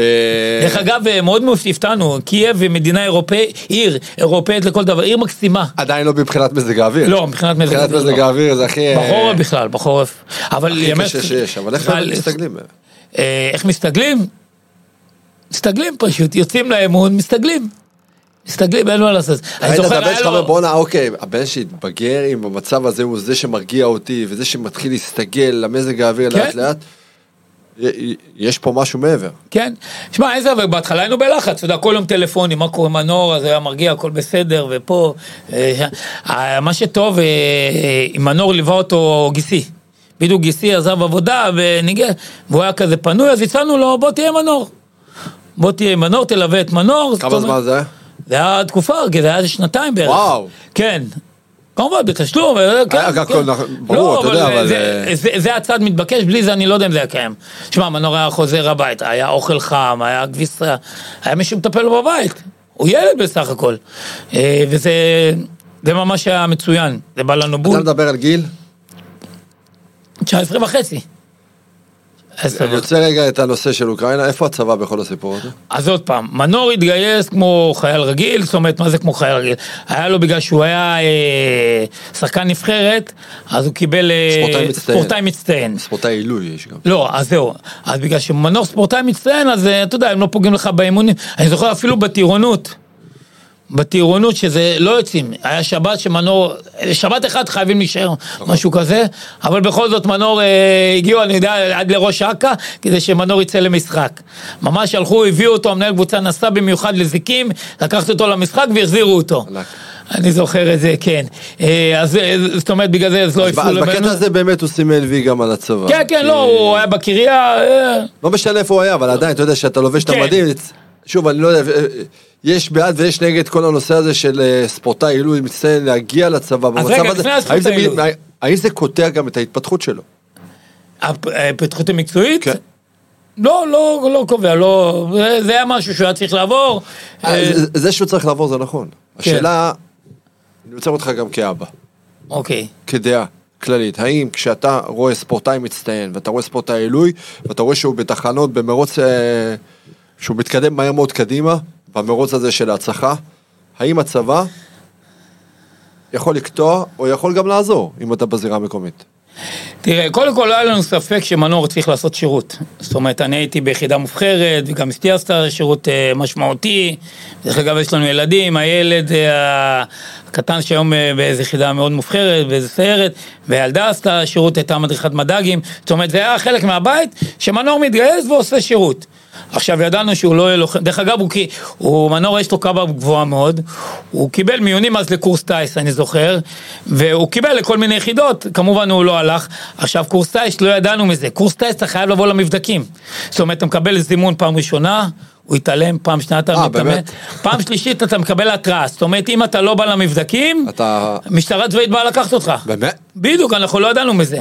דרך אגב, אה, מאוד הפתענו, קייב היא מדינה אירופאית, עיר אירופאית לכל דבר, עיר מקסימה. עדיין לא מבחינת מזג האוויר. לא, מבחינת מזג מבחינת האוויר, מזג לא. האוויר זה הכי... אה, בחורף בכלל, בחורף. אבל הכי קשה שיש, אבל איך הם מסתגלים? איך מסתגלים? מסתגלים פשוט, יוצאים לאמון, מסתגלים. מסתגלים, אין מה לעשות. אני ראית את זוכר, הבן היה שלך לו- אומר בואנה אוקיי, הבן שהתבגר עם המצב הזה הוא זה שמרגיע אותי וזה שמתחיל להסתגל למזג האוויר כן. לאט לאט. י- י- יש פה משהו מעבר. כן. שמע, איזה, בהתחלה היינו בלחץ, אתה יודע, כל יום טלפונים, מה קורה עם הנוער, אז היה מרגיע, הכל בסדר, ופה... אה, אה, מה שטוב, אה, אה, עם הנוער ליווה אותו גיסי. בדיוק גיסי עזב עבודה וניגע, והוא היה כזה פנוי, אז הצענו לו, בוא תהיה מנור. בוא תהיה מנור, תלווה את מנור. כמה זמן זה היה? זה היה תקופה, כי זה היה שנתיים בערך. וואו. כן. כמובן, בתשלום, כן, כן. נכון, ברור, לא, אתה יודע, אבל, זה- אה, זה- הצעד מתבקש, בלי זה אני לא יודע אם זה היה קיים. שמע, מנור היה חוזר הביתה, היה אוכל חם, היה כביסה, היה מישהו מטפל לו בבית. הוא ילד בסך הכל. אה, וזה זה ממש היה מצוין, זה בא לנו אתה בול. מדבר על גיל? 19 וחצי. אני יוצא רגע את הנושא של אוקראינה, איפה הצבא בכל הסיפור הזה? אז עוד פעם, מנור התגייס כמו חייל רגיל, זאת אומרת, מה זה כמו חייל רגיל? היה לו בגלל שהוא היה אה, שחקן נבחרת, אז הוא קיבל אה, ספורטאי מצטיין. ספורטאי מצטיין. ספורטאי עילוי יש גם. לא, אז זהו. אז בגלל שמנור ספורטאי מצטיין, אז אה, אתה יודע, הם לא פוגעים לך באימונים. אני זוכר אפילו בטירונות. בטירונות שזה לא יוצאים, היה שבת שמנור, שבת אחד חייבים להישאר, משהו כזה, אבל בכל זאת מנור אה, הגיעו, אני יודע, עד לראש אכ"א, כדי שמנור יצא למשחק. ממש הלכו, הביאו אותו, המנהל קבוצה נסע במיוחד לזיקים, לקחת אותו למשחק והחזירו אותו. אני זוכר את זה, כן. אה, אז אה, זאת אומרת, בגלל זה אז לא הפעילו אז בקטע הזה באמת הוא סימן וי גם על הצבא. כן, כן, לא, הוא היה בקריה, אה, לא משנה איפה הוא היה, אבל עדיין, אתה יודע שאתה לובש את כן. המדים, שוב, אני לא יודע, אה, יש בעד ויש נגד כל הנושא הזה של אה, ספורטאי עילוי מצטיין להגיע לצבא במצב רגע, הזה. לפני זה מ- עילוי. האם זה קוטע גם את ההתפתחות שלו? ההתפתחות המקצועית? כן. לא, לא, לא קובע, לא, זה- זה היה משהו שהוא היה צריך לעבור. אה, אה, זה- זה שהוא צריך לעבור זה נכון. השאלה, אני רוצה אותך גם כאבא, אוקיי. כדעה כללית, האם כשאתה רואה ספורטאי מצטיין ואתה רואה ספורטאי עילוי ואתה רואה שהוא בתחנות במרוץ, אה, שהוא מתקדם מהר מאוד קדימה, במרוץ הזה של ההצלחה, האם הצבא יכול לקטוע או יכול גם לעזור אם אתה בזירה המקומית? תראה, קודם כל לא היה לנו ספק שמנור צריך לעשות שירות. זאת אומרת, אני הייתי ביחידה מובחרת, וגם אשתי עשתה שירות אה, משמעותי. דרך אגב, יש לנו ילדים, הילד אה, הקטן שהיום אה, באיזו יחידה מאוד מובחרת, באיזה סיירת, והילדה עשתה שירות, הייתה מדריכת מד"גים. זאת אומרת, זה היה חלק מהבית, שמנור מתגייס ועושה שירות. עכשיו ידענו שהוא לא יהיה לוחם, דרך אגב הוא, הוא מנור יש לו קב"א גבוהה מאוד, הוא קיבל מיונים אז לקורס טיס אני זוכר, והוא קיבל לכל מיני יחידות, כמובן הוא לא הלך, עכשיו קורס טיס לא ידענו מזה, קורס טיס אתה חייב לבוא למבדקים, זאת אומרת אתה מקבל זימון פעם ראשונה, הוא יתעלם, פעם שנייה אתה אה, מתאמן, באמת? פעם שלישית אתה מקבל התראה, זאת אומרת אם אתה לא בא למבדקים, אתה... משטרה צבאית באה לקחת אותך, באמת? בדיוק אנחנו לא ידענו מזה,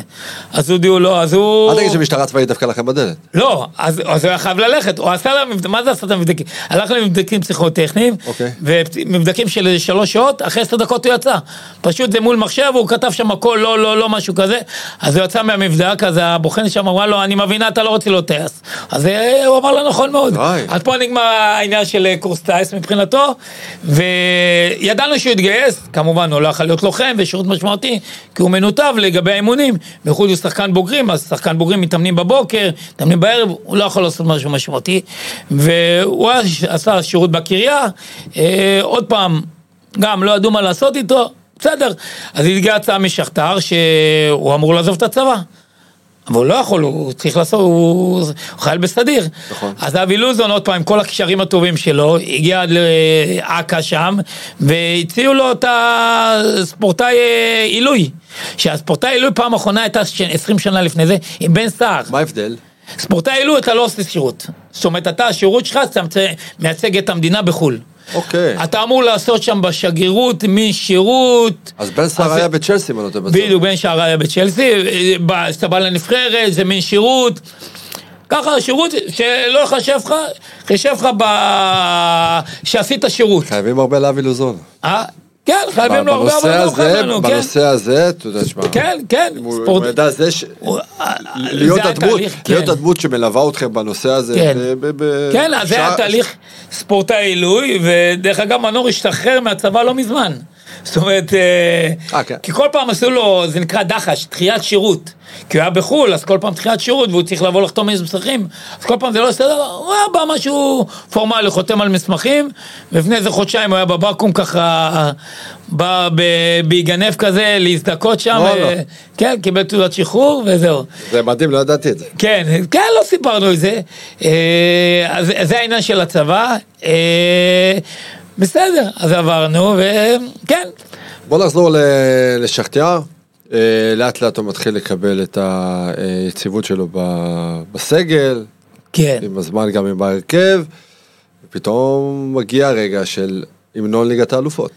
אז הודיעו לו, אז הוא... אל תגיד שמשטרה צבאית דפקה לכם בדלת. לא, אז, אז הוא היה חייב ללכת, הוא עשה למבדקים, מה זה עשה את המבדקים? הלך למבדקים פסיכוטכניים, אוקיי. ומבדקים של איזה שלוש שעות, אחרי עשר דקות הוא יצא. פשוט זה מול מחשב, הוא כתב שם הכל, לא, לא, לא, משהו כזה, אז הוא יצא מהמבדק, אז הבוחן שם אמרה לו, אני מבינה, אתה לא רוצה להיות טייס. אז אה, הוא אמר לו, נכון מאוד. אז פה נגמר העניין של אה, קורס טייס מבחינתו, וידענו שהוא יתגייס, כמובן הוא לא יכול להיות לוחם ושירות משמעותי, כי הוא מנותב לגבי האימונים, בייחוד הוא שחקן בוגרים, אז שחקן בוגרים מתאמנים בבוקר, מתאמנים בערב, הוא לא יכול לעשות משהו משמעותי, והוא עשה שירות בקריה, אה, עוד פעם, גם לא ידעו מה לעשות איתו, בסדר, אז הצעה משכתר שהוא אמור לעזוב את הצבא. אבל הוא לא יכול, הוא צריך לעשות, הוא הוא חייל בסדיר. נכון. אז אבי לוזון, עוד פעם, עם כל הקשרים הטובים שלו, הגיע עד לאכ"א שם, והציעו לו את הספורטאי אה, עילוי. שהספורטאי עילוי פעם אחרונה הייתה ש- 20 שנה לפני זה, עם בן סער. מה ההבדל? ספורטאי עילוי אתה לא עושה שירות. זאת אומרת, אתה, השירות שלך, אתה מייצג את המדינה בחו"ל. אוקיי. אתה אמור לעשות שם בשגרירות, משירות. אז בן סער אז- היה בצ'לסי, אם אני לא טועה. בדיוק, בן שער היה בצ'לסי, בא- כשאתה בא לנבחרת, זה מין שירות. ככה השירות, שלא יחשב לך, חישב לך ב... שעשית שירות. חייבים הרבה להביא לוזון. אה? כן, חייבים לו הרבה עבודה הזה, מיוחד לנו, כן. בנושא הזה, אתה יודע, שמע, כן, כן, הוא ידע זה ש... הוא- להיות הדמות, כן. להיות הדמות שמלווה אתכם בנושא הזה. כן. כן, זה היה תהליך ספורטאי עילוי, ודרך אגב מנור השתחרר מהצבא לא מזמן. זאת אומרת, אה, אה, כן. כי כל פעם עשו לו, זה נקרא דחש, דחיית שירות. כי הוא היה בחו"ל, אז כל פעם דחיית שירות, והוא צריך לבוא לחתום איזה מסמכים, אז כל פעם זה לא בסדר, הוא היה בא משהו פורמלי, חותם על מסמכים, ולפני איזה חודשיים הוא היה בבקו"ם ככה, בא ב- בהיגנף כזה, להזדכות שם, וואלה. אה, כן, קיבל תעודת שחרור, וזהו. זה מדהים, לא ידעתי את זה. כן, כן, לא סיפרנו את זה. אה, אז זה העניין של הצבא. אה, בסדר, אז עברנו, וכן. בוא נחזור ל- לשכתיאר. אה, לאט לאט הוא מתחיל לקבל את היציבות שלו בסגל, כן, עם הזמן גם עם בהרכב, ופתאום מגיע הרגע של המנון ליגת האלופות.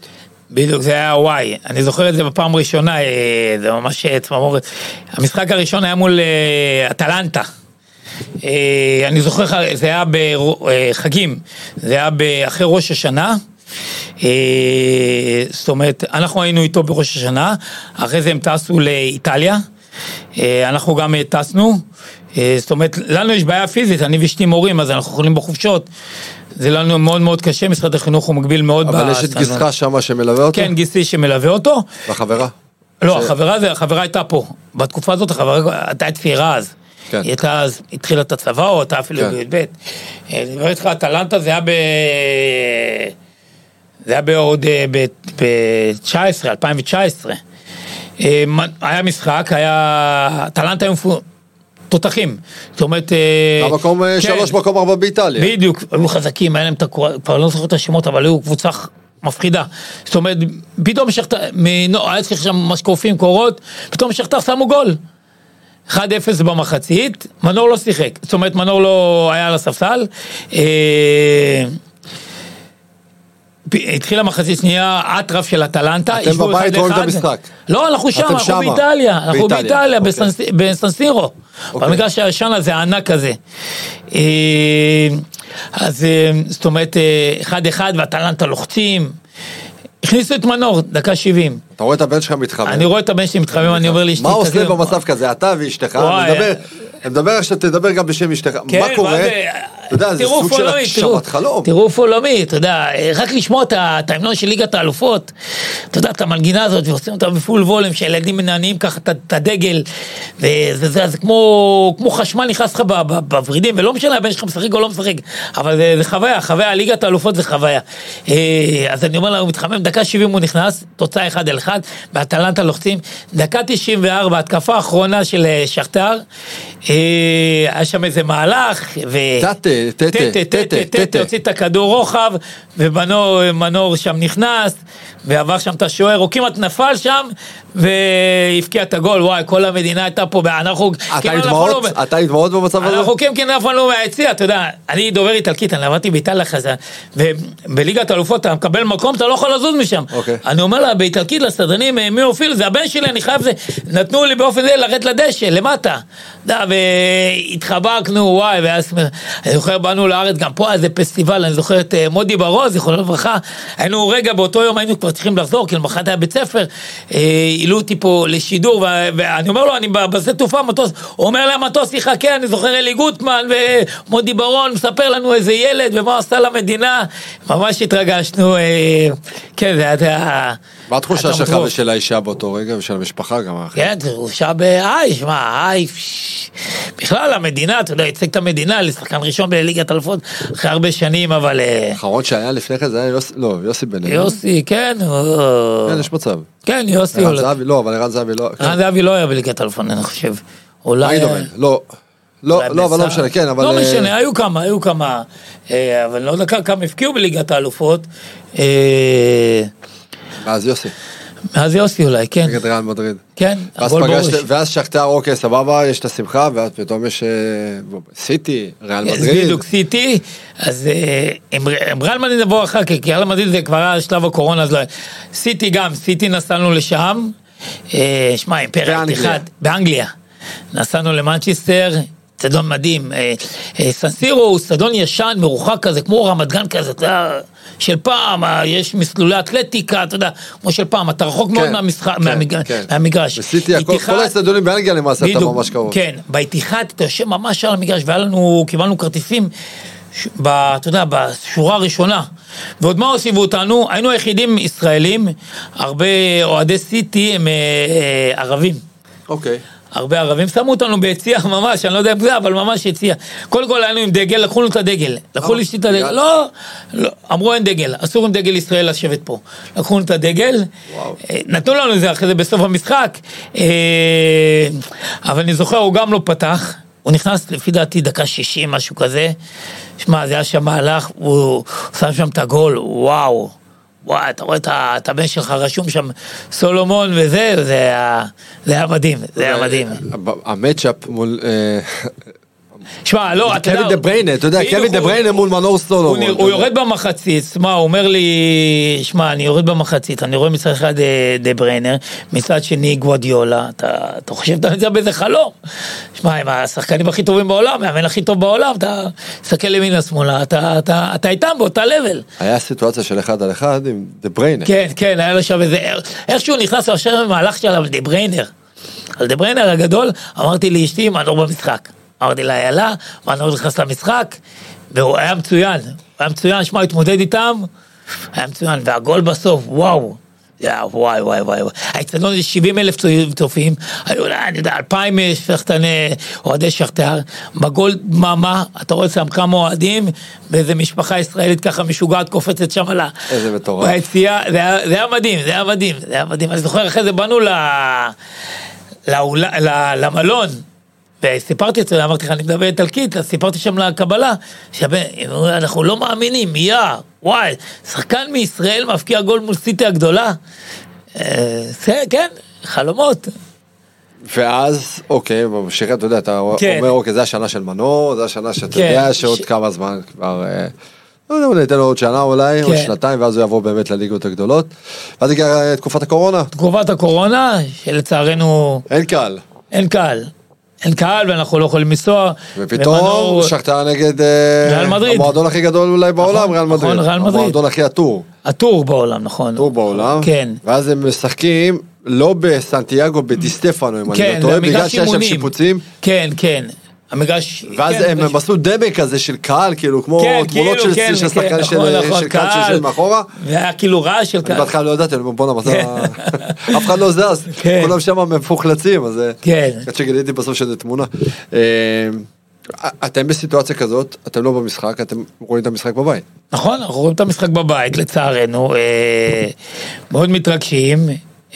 בדיוק, זה היה וואי. אני זוכר את זה בפעם הראשונה, אה, זה ממש צמרמורת. המשחק הראשון היה מול אה, אטלנטה. אה, אני זוכר, זה היה בחגים, זה היה אחרי ראש השנה. אה, זאת אומרת, אנחנו היינו איתו בראש השנה, אחרי זה הם טסו לאיטליה, אה, אנחנו גם אה, טסנו, זאת אומרת, לנו יש בעיה פיזית, אני ואשתי מורים, אז אנחנו יכולים בחופשות. זה לנו מאוד מאוד קשה, משרד החינוך הוא מגביל מאוד אבל יש את. גיסך שמה שמלווה אותו? כן, גיסי שמלווה אותו. והחברה? לא, ש- החברה זה, החברה הייתה פה. בתקופה הזאת החברה הייתה צעירה אז. כן. היא הייתה אז, התחילה את הצבא או הייתה אפילו כן. בי"ב. אני מדבר איתך, אטלנטה זה היה ב... זה היה בעוד ב-19, 2019. אה, היה משחק, היה... אטלנטה היו תותחים. זאת אומרת... אה, המקום אה, כן. שלוש, מקום ארבע באיטליה. בדיוק, היו חזקים, היה להם את הקורה, כבר לא זוכר את השמות, אבל היו קבוצה מפחידה. זאת אומרת, פתאום שכתר, מנו- היה צריך שם משקופים, קורות, פתאום שכתר שמו גול. 1-0 במחצית, מנור לא שיחק, זאת אומרת מנור לא היה על הספסל. אה, התחילה מחצית שנייה, אטרף של אטלנטה. אתם בבית רואים את. המשחק. לא, אנחנו שם, אנחנו שמה. באיטליה, אנחנו באיטליה, אוקיי. בסנס- בסנסירו. אוקיי. במגרש הישן הזה, הענק הזה. אה, אז אה, זאת אומרת, אה, אחד אחד ואטלנטה לוחצים. הכניסו את מנור, דקה 70. אתה רואה את הבן שלך מתחמם. אני רואה את הבן שלי מתחמם, אני אומר לאשתי, מה עושה "תקשיב, במצב כזה? אתה ואשתך, וואי. שאתה תדבר גם בשם אשתך. כן, מה קורה? אתה יודע, זה סוג של הגשמת חלום. טירוף עולמי, אתה יודע, רק לשמוע את ההמנון של ליגת האלופות, אתה יודע, את המנגינה הזאת, ועושים אותה בפול וולם, שהילדים מנענעים ככה את הדגל, וזה זה, זה כמו, כמו חשמל נכנס לך בוורידים, ולא משנה הבן שלך משחק או לא משחק, אבל זה, זה חוויה, חוויה, ליגת האלופות זה חוויה. אה, אז אני אומר לה, הוא מתחמם, דקה 70 הוא נכנס, תוצאה 1 על 1, באטלנטה לוחצים, דקה 94, התקפה האחרונה של אה, שכתר, אה, היה שם איזה מהלך, ו... טטה, טטה, טטה, טטה, טטה. הוציא את הכדור רוחב, ומנור מנור שם נכנס, ועבר שם את השוער, הוא כמעט נפל שם, והבקיע את הגול, וואי, כל המדינה הייתה פה, אנחנו... אתה כמעט עם נפלנו דמעות? ב- אתה עם דמעות במצב הזה? אנחנו כן כן נפלנו מהיציע, אתה יודע, אני דובר איטלקית, אני עבדתי באיטליה חזה, ובליגת האלופות אתה מקבל מקום, אתה לא יכול לזוז משם. אוקיי. אני אומר לה, באיטלקית לסדרנים, "אה, מי הופיל? זה הבן שלי, אני חייב זה. נתנו לי באופן זה לרדת לדשא, למטה. אתה יודע, והתחבקנו, וואי, ואז, אני זוכר, באנו לארץ, גם פה היה איזה פסטיבל, אני זוכר את אה, מודי ברוז, זיכרונו לברכה, היינו רגע, באותו יום היינו כבר צריכים לחזור, כי למחרת היה בית ספר, אה, העלו אותי פה לשידור, ואני אומר לו, אני בשדה תעופה, מטוס, הוא אומר לי, המטוס יחכה, אני זוכר אלי גוטמן ומודי ברון, מספר לנו איזה ילד ומה עשה למדינה, ממש התרגשנו, אה, כן, זה היה... מה התחושה שלך. ושל האישה באותו רגע ושל המשפחה גם? כן, הורשע בהיי, שמע, היי, פש- בכלל המדינה, אתה יודע, ייצג את המדינה לשחקן ראשון בליגת אלפות אחרי הרבה שנים, אבל אה, האחרון שהיה לפני כן זה היה יוסי, לא, יוסי בן אליהו. יוסי, כן, הוא- כן, יש מצב. כן, יוסי, ערן זהבי, לא, אבל ערן זהבי לא. רן זהבי לא היה בליגת אלפות, אני חושב. אולי... איידומן, לא. לא, לא, אבל לא. משנה, כן, אבל... לא אה, משנה, היו כמה, היו כמה, אה, אבל לא יודע כמה הבקיעו בליגת האלופות. אה, אז יוסי, אז יוסי אולי, כן, נגד ריאל מדריד. כן, ואז הגול בראש. ואז שכתר, אוקיי, סבבה, יש את השמחה, ואז פתאום יש אה, סיטי, ריאל מדריד. בדיוק סיטי, אז אה, עם עם ריאל מדריד נבוא אחר כך, כי ריאל מדריד זה כבר היה שלב הקורונה, אז לא... סיטי גם, סיטי נסענו לשם, אה, שמע, אימפריה באנגליה. אחד, באנגליה. נסענו למנצ'סטר, אצטדיון מדהים. אה, אה, סנסירו הוא אצטדיון ישן, מרוחק כזה, כמו רמת גן כזה, אתה יודע, של פעם, אה, יש מסלולי אתלטיקה, אתה יודע, כמו של פעם, אתה רחוק מאוד כן, מהמשחק- כן, כן. מהמגרש. איתיחד- כל האצטדיונים באנגליה למעשה אתה ממש קרוב. כן, באיתיחד אתה יושב ממש על המגרש, והיה לנו, קיבלנו כרטיסים, ב, אתה יודע, בשורה הראשונה. ועוד מה הוסיפו אותנו? היינו היחידים ישראלים, הרבה אוהדי סיטי הם אה, אה, ערבים. אוקיי. הרבה ערבים שמו אותנו ביציע [laughs] ממש, אני לא יודע איך זה, אבל ממש יציע. קודם כל היינו עם דגל, לקחו לנו את הדגל. לקחו לי את הדגל. בגלל- לא, לא, אמרו אין דגל, אסור עם דגל ישראל לשבת פה. לקחו לנו את הדגל. אה, נתנו לנו את זה אחרי זה בסוף המשחק, אה, אבל אני זוכר, הוא גם לא פתח. הוא נכנס לפי דעתי דקה 60, משהו כזה. שמע, זה היה שם מהלך, הוא שם שם את הגול, וואו. וואי, אתה רואה את הבן שלך רשום שם סולומון וזה, זה היה, זה היה מדהים, זה היה מדהים. ה matchup מול... אה, שמע, לא, אתה יודע... קווין דה בריינה, אתה יודע, קווין דה בריינה מול מנור סולומון. הוא. יורד במחצית, שמע, הוא אומר לי, שמע, אני יורד במחצית, אני רואה מצד אחד אה, דה בריינה, מצד שני גווארדיולה, אתה חושב שאתה נמצא באיזה חלום. שמע, הם השחקנים הכי טובים בעולם, המאמן הכי טוב בעולם, אתה מסתכל ימינה שמאלה, אתה- איתם באותה level. היה סיטואציה של אחד על אחד עם דה בריינה. כן, כן, היה לו שם איזה... איכשהו נכנס עכשיו מהלך שלו דה בריינה. על דה בריינה הגדול, אמרתי לאשתי, מנור במשחק. אמרתי לה, יאללה, מנור נכנס למשחק, והוא היה מצוין. הוא היה מצוין, שמע, התמודד איתם, היה מצוין, והגול בסוף, וואו. יא, וואי וואי וואי האצטדיון זה 70 אלף צופים, היו, אני יודע, אלפיים שחקני אוהדי שכתר, בגול דממה, אתה רואה שם כמה אוהדים, ואיזה משפחה ישראלית ככה משוגעת קופצת שם על ה... איזה מטורף. ביציאה, זה היה- מדהים, זה היה מדהים, זה היה מדהים. אני זוכר אחרי זה באנו למלון, וסיפרתי את זה, אמרתי לך, אני מדבר איטלקית, אז סיפרתי שם לקבלה, שאנחנו לא מאמינים, יא, וואי, שחקן מישראל מבקיע גול מול סיטי הגדולה. אה, זה, כן, חלומות. ואז, אוקיי, ממשיך, אתה יודע, אתה כן. אומר, אוקיי, זה השנה של מנור, זה השנה שאתה כן, יודע שעוד ש- כמה זמן כבר, אה, לא יודע, אולי ניתן לו עוד שנה אולי, או כן. שנתיים, ואז הוא יעבור באמת לליגות הגדולות. ואז הגיעה אה, תקופת הקורונה, תגובת הקורונה, שלצערנו אין קהל. אין קהל. אין קהל ואנחנו לא יכולים לנסוע. ופתאום שחטה נגד אה. המועדון הכי גדול אולי בעולם, ריאל נכון, מדריד. ריאל מדריד. המועדון הכי עטור, הטור בעולם, נכון. עטור בעולם. כן. ואז הם משחקים לא בסנטיאגו, בדיסטפנו, אם אני כן, לא טועה, זה בגלל שיש שם. שיפוצים. כן, כן. המגרש... ואז כן, הם עשו דבק כזה של קהל, כאילו, כמו כן, תמונות כאילו, של כן, של כן, שחקן של נכון, נכון, של קהל שיושב מאחורה. והיה כאילו רעש של אני קהל. בהתחלה לא ידעתי, אני אומר בואנה, מה זה. ה- אף אחד לא זז, כן. כולם שם מפוחלצים, אז כן. עד שגיליתי בסוף שזה תמונה. אה, אתם בסיטואציה כזאת, אתם לא במשחק, אתם רואים את המשחק בבית. נכון, אנחנו רואים את המשחק בבית, לצערנו. אה, מאוד מתרגשים.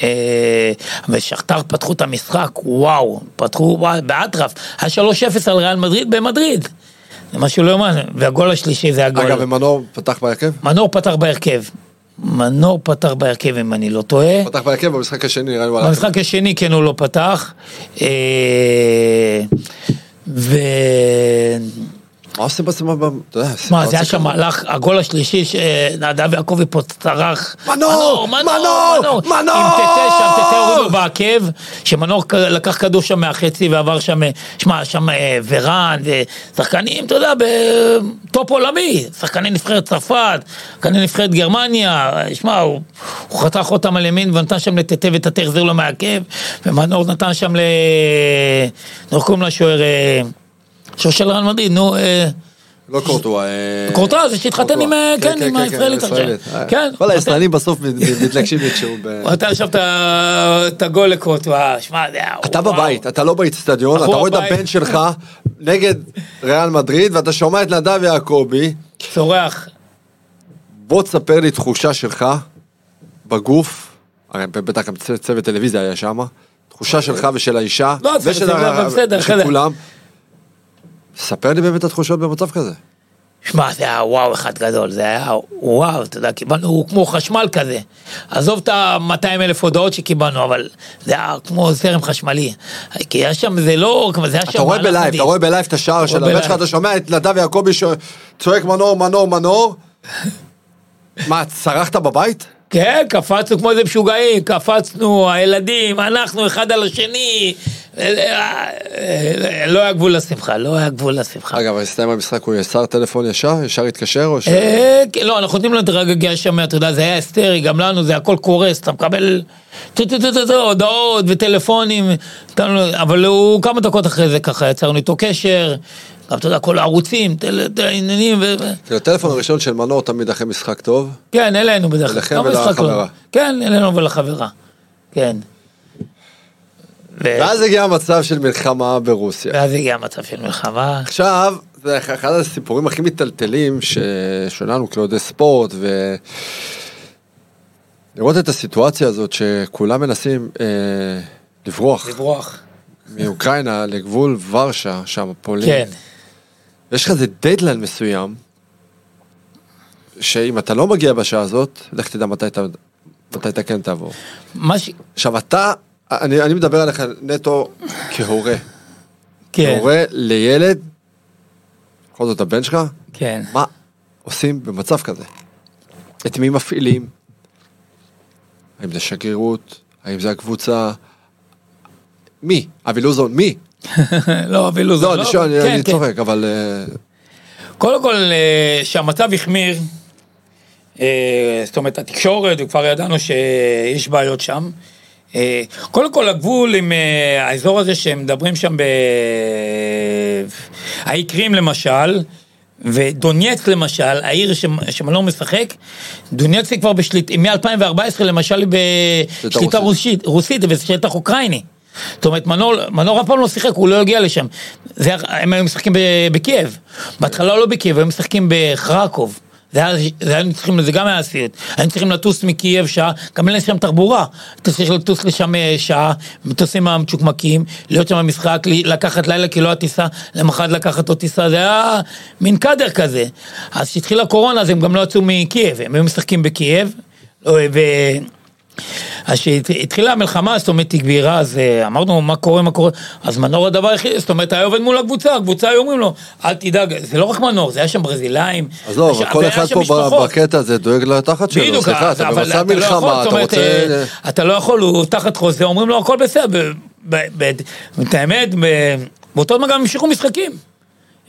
אה, ושכתר פתחו את המשחק, וואו, פתחו, באטרף. היה 3-0 על ריאל מדריד במדריד. זה משהו לא יאומן, והגול השלישי זה הגול. אגב, ומנור פתח בהרכב? מנור פתח בהרכב. מנור פתח בהרכב, אם אני לא טועה. פתח בהרכב במשחק השני, נראה לי הוא. במשחק השני כן הוא לא פתח. אה, ו... מה עושים בעצם, ב- אתה יודע, מה, זה היה שם? מהלך, הגול השלישי שנדב יעקבי פה צרח. מנור! מנור! מנור! עם טטה שם, טטה הורידו בעקב, שמנור לקח כדור שם מהחצי ועבר שם, אה, שמע, שם אה, ורן, ושחקנים, אתה יודע, בטופ עולמי, שחקני נבחרת צרפת, שחקני נבחרת גרמניה, שמע, הוא, הוא חתך אותם על ימין ונתן שם לטטה וטטה החזיר לו מהעקב, ומנור נתן שם ל... איך קוראים לשוער? של רן מדריד, נו, אה, לא קורטואה. אה, קורטואה זה שהתחתן עם, אה, קורטואה. כן, עם הישראלית עכשיו. אה, כן. כל הישראלים בסוף מתלגשים איכשהו. [laughs] ב- הוא נתן עכשיו את הגול לקורטואה, שמע, זה. אתה. בבית, אתה לא באיצטדיון, אתה רואה את. הבן שלך נגד ריאל מדריד, ואתה שומע את נדב יעקבי, צורח. בוא תספר לי תחושה שלך בגוף, הרי בטח גם צוות טלוויזיה היה שם, תחושה שלך ושל האישה, לא, ושל. כולם. ספר לי באמת התחושות במצב כזה. שמע, זה היה וואו אחד גדול, זה היה וואו, אתה יודע, קיבלנו כמו חשמל כזה. עזוב את ה-200 אלף הודעות שקיבלנו, אבל זה היה כמו זרם חשמלי. כי היה שם, זה לא, זה היה שם... אתה רואה ב live. אתה רואה ב live את השער של הבן. שלך, אתה שומע את נדב יעקבי שצועק מנור, מנור, מנור. [laughs] מה, צרחת בבית? כן, קפצנו כמו איזה משוגעים, קפצנו, הילדים, אנחנו אחד על השני, אה, לא היה גבול לשמחה, לא היה גבול לשמחה. אגב, הסתיים המשחק, הוא ישר טלפון ישר? ישר התקשר או ש... אה, כן, לא, אנחנו נותנים לו את הרגע שם, אתה יודע, זה היה היסטרי, גם לנו זה הכל קורס, אתה מקבל הודעות וטלפונים, אבל הוא כמה דקות אחרי זה ככה יצרנו איתו קשר, גם אתה יודע, כל הערוצים, טל- טל- עניינים, ו... הטלפון הראשון של מנור תמיד אחרי משחק טוב. כן, אלינו בדרך כלל. אליכם לא ולחברה. לא. כן, אלינו ולחברה, כן. ואז הגיע המצב של מלחמה ברוסיה. ואז הגיע המצב של מלחמה. עכשיו, זה אחד הסיפורים הכי מטלטלים ש... שלנו כאוהדי ספורט, ו... לראות את הסיטואציה הזאת שכולם מנסים אה, לברוח לברוח. מאוקראינה לגבול ורשה, שם פולין. כן. יש לך איזה דדליין מסוים, שאם אתה לא מגיע בשעה הזאת, לך תדע מתי אתה, מתי אתה כן תעבור. מה ש... עכשיו אתה, אני, אני מדבר עליך נטו כהורה. כן. הורה לילד, בכל זאת הבן שלך, כן. מה עושים במצב כזה? את מי מפעילים? האם זה שגרירות? האם זה הקבוצה? מי? אבי לוזון, מי? לא, אפילו זה לא, אני שואל, אני- כן, אני כן. צוחק, אבל... אה, קודם כל, אה, שהמצב החמיר, אה, זאת אומרת, התקשורת, וכבר ידענו שיש בעיות שם. קודם כל, הגבול עם האזור הזה שהם מדברים שם ב... האי קרים למשל, ודונייצק למשל, העיר ש- שמנור משחק, דונייצק היא כבר בשליטה, מ-2014 למשל היא בשליטה רוסית, רוסית ובשטח אוקראיני. זאת אומרת, מנור, מנור אף פעם לא שיחק, הוא לא הגיע לשם. זה, הם היו משחקים בקייב. בהתחלה לא בקייב, הם משחקים בחרקוב. זה היה, זה היה צריכים, זה גם היה סיוט. היינו צריכים לטוס מקייב שעה, גם אין לשם תחבורה. אתה צריך לטוס לשם אה, שעה, מטוסים המצ'וקמקים, להיות שם במשחק, לקחת לילה כי לא הטיסה, למחרת לקחת עוד טיסה, זה היה מין קאדר כזה. אז כשהתחילה הקורונה אז הם גם לא יצאו מקייב, הם היו משחקים בקייב. אה, ו... אז כשהתחילה המלחמה, זאת אומרת, תגבירה, אז אה, אמרנו, מה קורה, מה קורה? אז מנור הדבר היחיד, זאת אומרת, היה עובד מול הקבוצה, הקבוצה היו אומרים לו, אל תדאג, זה לא רק מנור, זה היה שם ברזילאים. עזוב, והיה- כל והיה אחד פה. בקטע הזה דואג לתחת שלו, בדיוק, סליחה, אז- אתה אבל במצב לא מלחמה, אתה רוצה... אה, אתה לא יכול, הוא תחת חוזה, אומרים לו הכל בסדר, את האמת, באותו זמן גם המשיכו משחקים.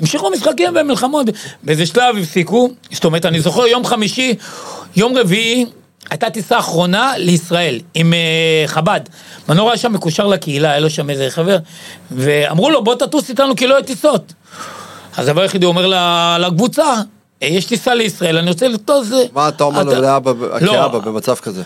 המשיכו משחקים ומלחמות, באיזה שלב הפסיקו, זאת אומרת, אני זוכר יום חמישי, יום רביעי, הייתה טיסה אחרונה לישראל עם אה, חב"ד. מנור היה שם מקושר לקהילה, היה לו שם איזה חבר, ואמרו לו, בוא תטוס איתנו כי לא יהיו טיסות. אז הדבר היחידי הוא אומר לקבוצה, "אה, יש טיסה לישראל, אני רוצה לטוס... אה, מה אתה אומר לו לאבא, לא, כאבא במצב כזה?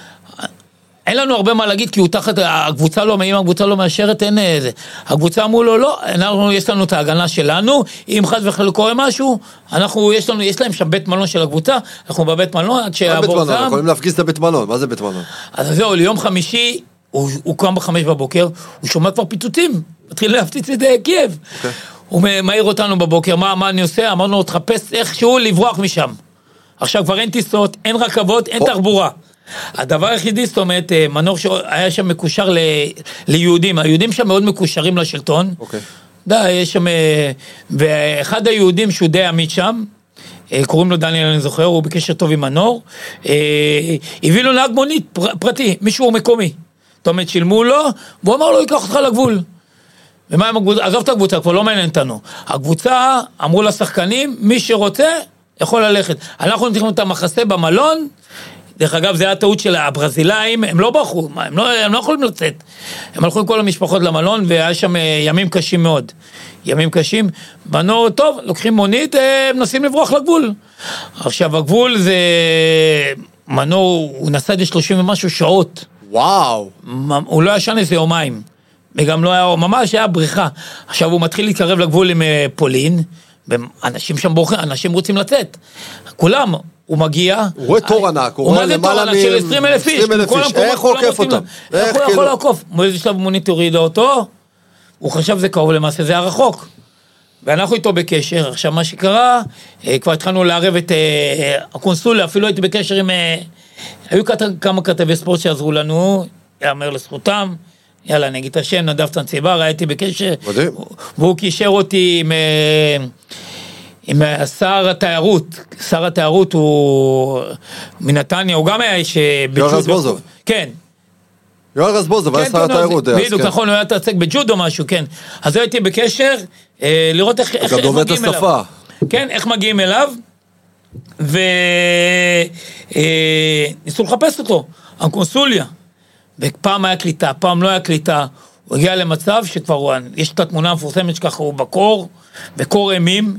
אין לנו הרבה מה להגיד, כי הוא תחת, הקבוצה לא, אם הקבוצה לא מאשרת, אין איזה. הקבוצה אמרו לו, לא, אנחנו, יש לנו את ההגנה שלנו, אם חס וחלילה קורה משהו, אנחנו, יש לנו, יש להם שם בית מלון של הקבוצה, אנחנו בבית מלון עד מה בית שיעבור מלון? זעם. יכולים להפגיז את הבית מלון, מה זה בית מלון? אז זהו, ליום חמישי, הוא, הוא קם בחמש בבוקר, הוא שומע כבר פיצוצים, מתחיל להפציץ את אה, קייב. אוקיי. הוא מעיר אותנו בבוקר, מה, מה אני עושה? אמרנו לו, תחפש איכשהו לברוח משם. עכשיו כבר אין טיסות, אין רכבות, אין תחבורה. הדבר היחידי, זאת אומרת, אה, מנור שהיה שם מקושר ל, ליהודים, היהודים שם מאוד מקושרים לשלטון. אוקיי. די, יש שם... אה, ואחד היהודים שהוא די עמית שם, אה, קוראים לו דניאל, אני זוכר, הוא בקשר טוב עם מנור, הביא לו נהג מונית פר, פרטי, מישהו מקומי. זאת אומרת, שילמו לו, והוא אמר לו, ייקח אותך לגבול. ומה עם הקבוצה? עזוב את הקבוצה, כבר לא מעניין אותנו. הקבוצה, אמרו לשחקנים, מי שרוצה, יכול ללכת. אנחנו נותנים את המחסה במלון, דרך אגב, זה היה טעות של הברזילאים, הם לא ברחו, הם לא, הם לא יכולים לצאת. הם הלכו עם כל המשפחות למלון, והיה שם אה, ימים קשים מאוד. ימים קשים. בנו, טוב, לוקחים מונית, אה, מנסים לברוח לגבול. עכשיו, הגבול זה... מנור, הוא נסע איזה 30 ומשהו שעות. וואו. הוא לא ישן איזה יומיים. וגם לא היה, ממש היה בריחה. עכשיו הוא מתחיל להתקרב לגבול עם אה, פולין, ואנשים שם בורחים, אנשים רוצים לצאת. כולם, הוא מגיע. הוא רואה תור ענק, הוא רואה מה זה למעלה תור ענק מ- של 20 אלף איש? 20,000 כל איש. איך הוא כולם עוקף אותם? איך הוא יכול כאילו- לעקוף? באיזה שלב מונית הורידה אותו, הוא חשב זה קרוב, למעשה זה היה רחוק. ואנחנו איתו בקשר, עכשיו מה שקרה, אה, כבר התחלנו לערב את אה, הקונסוליה, אפילו הייתי בקשר עם... אה, היו כמה כתבי ספורט שעזרו לנו, יאמר לזכותם, יאללה, אני אגיד את השם, נדב צנציבר, הייתי בקשר. מדהים. והוא קישר אותי עם... אה, עם אה, שר התיירות, שר התיירות הוא מנתניה, הוא גם היה איש... אה, יואל רזבוזוב. כן, יואל רזבוזוב היה כן, שר כן, התיירות. אז בדיוק, כן. נכון, הוא היה מתעסק בג'ודו משהו, כן. אז הייתי בקשר, לראות איך גם דובר את מגיעים אליו. השפה. כן, איך מגיעים אליו, וניסו לחפש אותו, הקונסוליה. ופעם היה קליטה, פעם לא היה קליטה. הוא הגיע למצב שכבר הוא, יש את התמונה המפורסמת שככה הוא בקור, בקור אימים.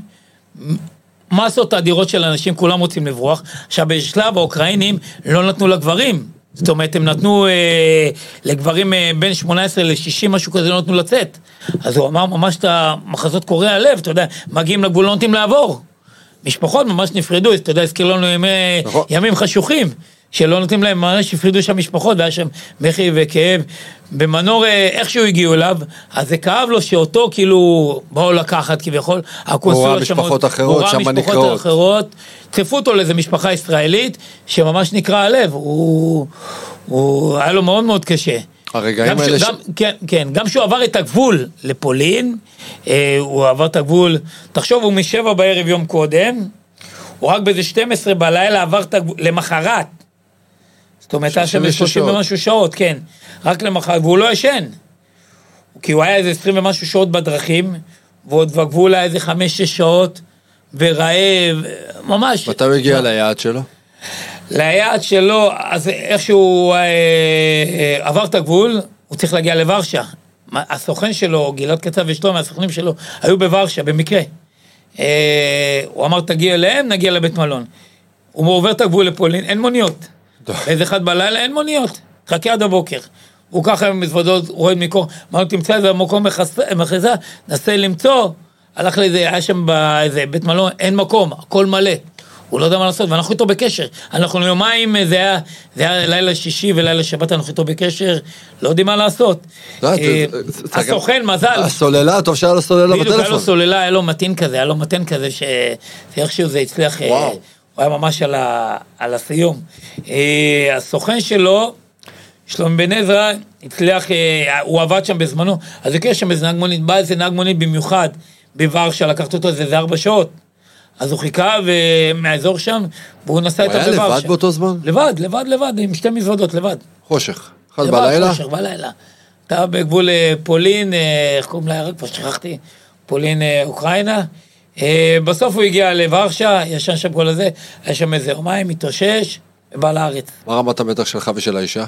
מסות אדירות של אנשים, כולם רוצים לברוח. עכשיו, בשלב האוקראינים לא נתנו לגברים. זאת אומרת, הם נתנו אה, לגברים אה, בין 18 ל-60, משהו כזה, לא נתנו לצאת. אז הוא אמר ממש את המחזות קורעי הלב, אתה יודע, מגיעים לגבול, לא נותנים לעבור. משפחות ממש נפרדו, אתה יודע, הזכיר לנו ימי, נכון. ימים חשוכים, שלא נותנים להם, ממש הפרידו שם משפחות, והיה שם בכי וכאב. במנור, אה, איכשהו הגיעו אליו, אז זה כאב לו שאותו כאילו באו לקחת כביכול, הקונסוליה שם- משפחות אחרות, הוא ראה שם משפחות נקראות. אחרות, צירפו אותו לאיזה משפחה ישראלית, שממש נקרע הלב, הוא, הוא היה לו מאוד מאוד קשה. הרגעים האלה ש... גם, כן, כן, גם שהוא עבר את הגבול לפולין, אה, הוא עבר את הגבול, תחשוב, הוא משבע בערב יום קודם, הוא רק באיזה 12 בלילה עבר את הגבול, למחרת. זאת אומרת, היה שם 36 30 שעות. ומשהו שעות, כן, רק למחרת, והוא לא ישן. כי הוא היה איזה 20 ומשהו שעות בדרכים, ועוד בגבול היה איזה 5-6 שעות, ורעב, ממש. מתי הוא הגיע ליעד שלו? ליעד שלו, אז איכשהו אה, אה, עבר את הגבול, הוא צריך להגיע לוורשה. הסוכן שלו, גלעד קצב ושלומי, הסוכנים שלו, היו בוורשה, במקרה. אה, הוא אמר, תגיע אליהם, נגיע לבית מלון. הוא עובר את הגבול לפולין, אין מוניות. באיזה אחד בלילה אין מוניות, חכה עד הבוקר. הוא ככה עם מזוודות, רואה מקור, אמר לו, תמצא איזה מקום מחס- מחיזה, נסה למצוא. הלך לאיזה, היה שם באיזה בית מלון, אין מקום, הכל מלא. הוא לא יודע מה לעשות, ואנחנו איתו בקשר. אנחנו יומיים, זה היה, זה היה לילה שישי ולילה שבת, אנחנו איתו בקשר, לא יודעים מה לעשות. לא, אה, הסוכן, מזל. הסוללה, טוב שהיה לו סוללה בדיוק, היה לו בטלפון. סוללה, היה לו מתין כזה, היה לו מתן כזה, שאיכשהו זה הצליח, אה, וואו. הוא היה ממש על, ה... על הסיום. אה, הסוכן שלו, שלום בן עזרא, הצליח, אה, הוא עבד שם בזמנו, אז הגיע שם איזה נהג מונית, בא איזה נהג מונית במיוחד בוורשה, לקחת אותו איזה ארבע שעות. אז הוא חיכה ו- מהאזור שם, והוא נסע הוא איתם היה בוורשה. לבד באותו זמן? לבד, לבד, לבד, עם שתי מזוודות, לבד. חושך. אחד לבד, בלילה? חושך, בלילה. אתה בגבול אה, פולין, אה, איך קוראים לעיירה? כבר שכחתי. פולין, אה, אוקראינה. אה, בסוף הוא הגיע לוורשה, ישן שם כל הזה, היה שם איזה יומיים, התאושש, ובא לארץ. מה רמת המתח שלך ושל האישה?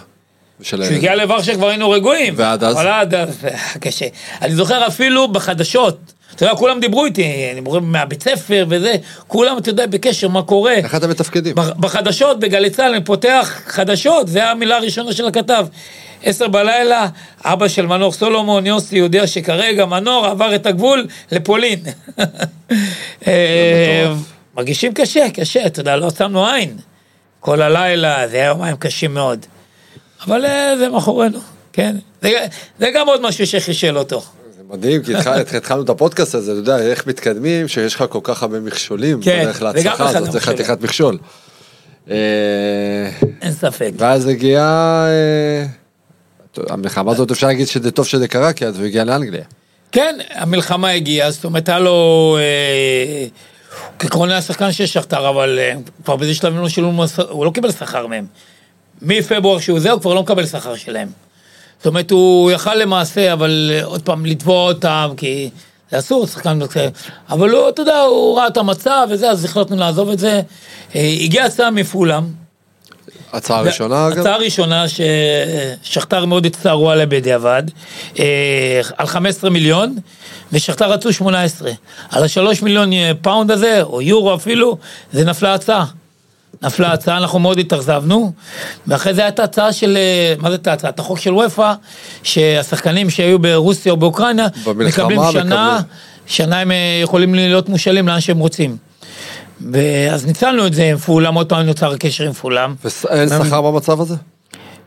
כשהוא? הגיע לוורשה כבר היינו רגועים. ועד אז? אבל עד אז, היה קשה. אני זוכר אפילו בחדשות, אתה יודע, כולם דיברו איתי, אני מדבר מהבית ספר וזה, כולם, אתה יודע, בקשר, מה קורה. איך אתם מתפקדים? בח- בחדשות, בגלי צה"ל, אני פותח חדשות, זה המילה הראשונה של הכתב. עשר בלילה, אבא של מנור סולומון, יוסי, יודע שכרגע מנור עבר את הגבול לפולין. [laughs] אה, מרגישים קשה, קשה, אתה יודע, לא שמנו עין. כל הלילה, זה היה יומיים קשים מאוד. אבל אה, זה מאחורינו, כן. זה, זה גם עוד משהו שחישל אותו. מדהים, כי התחל- [laughs] התחלנו את הפודקאסט הזה, אתה יודע, איך מתקדמים, שיש לך כל כך הרבה מכשולים כן, בדרך להצלחה הזאת, זה. חתיכת מכשול. אה, אין ספק. ואז הגיעה... המלחמה הזאת אפשר להגיד שזה טוב שזה קרה, כי אז הוא הגיע לאנגליה. כן, המלחמה הגיעה, זאת אומרת, היה לו... אה, כעקרון היה שחקן של שכתר, אבל אה, כבר באיזה שלב הם לא שילמו, הוא לא קיבל שכר מהם. מפברואר שהוא זה, הוא כבר לא מקבל שכר שלהם. זאת אומרת, הוא יכל למעשה, אבל אה, עוד פעם, לתבוע אותם, כי זה אסור, שחקן כזה. אבל הוא, אתה יודע, הוא ראה את המצב וזה, אז החלטנו לעזוב את זה. הגיעה הצעה מפולם. הצעה ראשונה, אגב? הצעה ראשונה ששכתר מאוד הצטערו עליה בדיעבד, אה, על 15 מיליון, ושכתר רצו 18. על השלוש מיליון פאונד הזה, או יורו אפילו, זה נפלה הצעה. נפלה הצעה, אנחנו מאוד התאכזבנו, ואחרי זה הייתה הצעה של, אה, מה זה הצעה? את החוק של אופ"א, שהשחקנים שהיו ברוסיה או באוקראינה, מקבלים שנה, מקבלים. שנה הם אה, יכולים להיות מושאלים לאן שהם רוצים. ואז ניצלנו את זה עם פולהאם, עוד פעם נוצר הקשר עם פולהאם. ואין שכר במצב הזה?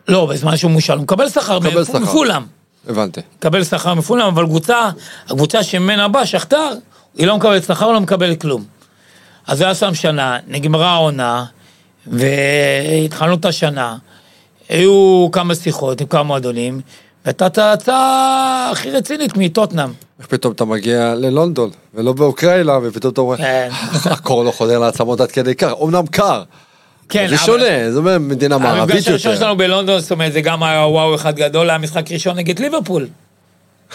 לא, בזמן שהוא מושאל, הוא מקבל שכר מקבל מפ- שכר. מפולהאם. הבנתי. מקבל שכר מפולאם, אבל קבוצה, הקבוצה שממנה בא, שכתר, היא לא מקבלת שכר, לא מקבלת כלום. אז זה היה שם שנה, נגמרה העונה, והתחלנו את השנה. היו כמה שיחות עם כמה מועדונים, והייתה את ההצעה הכי רצינית מטוטנאם. איך פתאום אתה מגיע ללונדון, ולא באוקראינה, ופתאום אתה אומר, כן. הקור לא חודר לעצמות עד כדי כך, אמנם קר, כן, זה שונה, זה אומר מדינה מערבית המפגש הראשון יותר. שלנו בלונדון, זאת אומרת, זה גם היה וואו אחד גדול, היה משחק ראשון נגד ליברפול.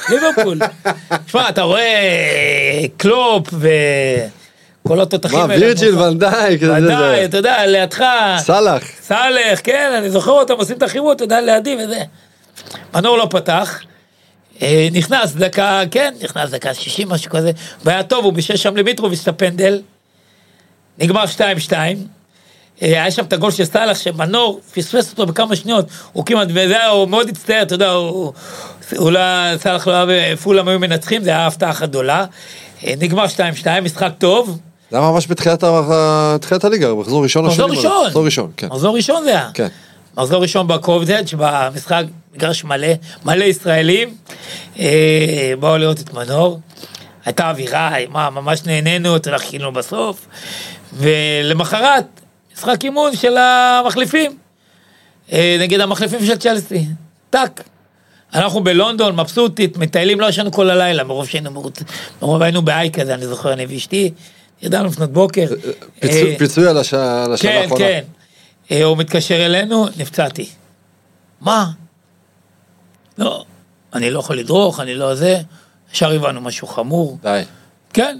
ליברפול. [laughs] תשמע, אתה רואה אה, קלופ וכל התותחים מה, וירג'יל ונדייק, ודאי, אתה יודע, לידך, סאלח. סאלח, כן, אני זוכר אותם עושים את החירות, אתה יודע, לידי וזה. מנור לא פתח, אה, נכנס דקה, כן, נכנס דקה 60, משהו כזה, והיה טוב, הוא בישל שם למיטרוביץ' את הפנדל, נגמר 2-2. אה, היה שם את הגול של סאלח, שמנור פספס אותו בכמה שניות, הוא כמעט, וזה היה, הוא מאוד הצטער, אתה יודע, הוא, אולי סאלח לא היה, פולאם היו מנצחים, זה היה הפתעה אחת גדולה. אה, נגמר 2-2, משחק טוב, זה היה ממש בתחילת הליגה, מחזור ראשון או מחזור? ראשון. מחזור ראשון, כן. מחזור ראשון זה היה. כן. מחזור ראשון בקובדג' במשחק, מגרש מלא, מלא ישראלים. אה, באו לראות את מנור. הייתה אווירה, מה, ממש נהנינו, אתה יודע, חיכינו בסוף. ולמחרת, משחק אימון של המחליפים. אה, נגד המחליפים של צ'לסי. טאק. אנחנו בלונדון, מבסוטית, מטיילים, לא ישנו כל הלילה, מרוב שהיינו מרוצים, מרוב היינו בהיי כזה, אני זוכר, אני ואשתי, ידענו לפנות בוקר. פיצוי- אה, על הש- על השנה כן, האחרונה. כן. אה, הוא מתקשר אלינו, נפצעתי. מה? לא, אני לא יכול לדרוך, אני לא זה. ישר הבנו משהו חמור. די. כן,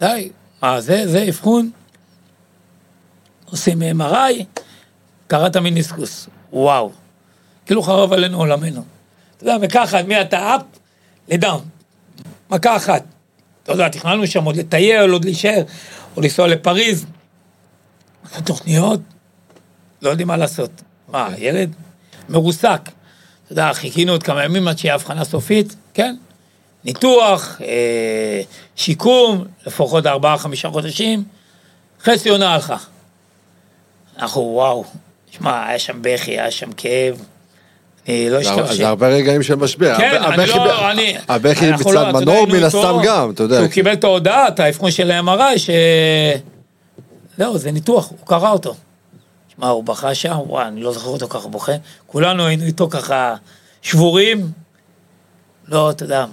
די. מה זה, זה אבחון. עושים MRI, קראת מיניסקוס. וואו. כאילו חרב עלינו עולמנו. אתה יודע, מכה אחת, מהטאפ לדאון. מכה אחת. אתה יודע, תכננו שם עוד לטייל, עוד להישאר, או לנסוע לפריז. תוכניות, לא יודעים מה לעשות. מה, ילד? מרוסק. אתה יודע, חיכינו עוד כמה ימים עד שיהיה הבחנה סופית, כן? ניתוח, אה, שיקום, לפחות ארבעה, חמישה חודשים, חצי עונה הלכה. אנחנו, וואו, שמע, היה שם בכי, היה שם כאב. אני לא אשכח ש... זה הרבה רגעים של משבר. כן, אני לא, אני... הבכי מצד לא, יודע, מנור מן הסתם גם, אתה יודע. הוא קיבל את ההודעה, את האבחון של ה-MRI, ש... זהו, זה ניתוח, הוא קרא אותו. שמע, הוא בכה שם, וואי, אני לא זוכר אותו ככה בוכה. כולנו היינו איתו ככה שבורים. לא, אתה יודע,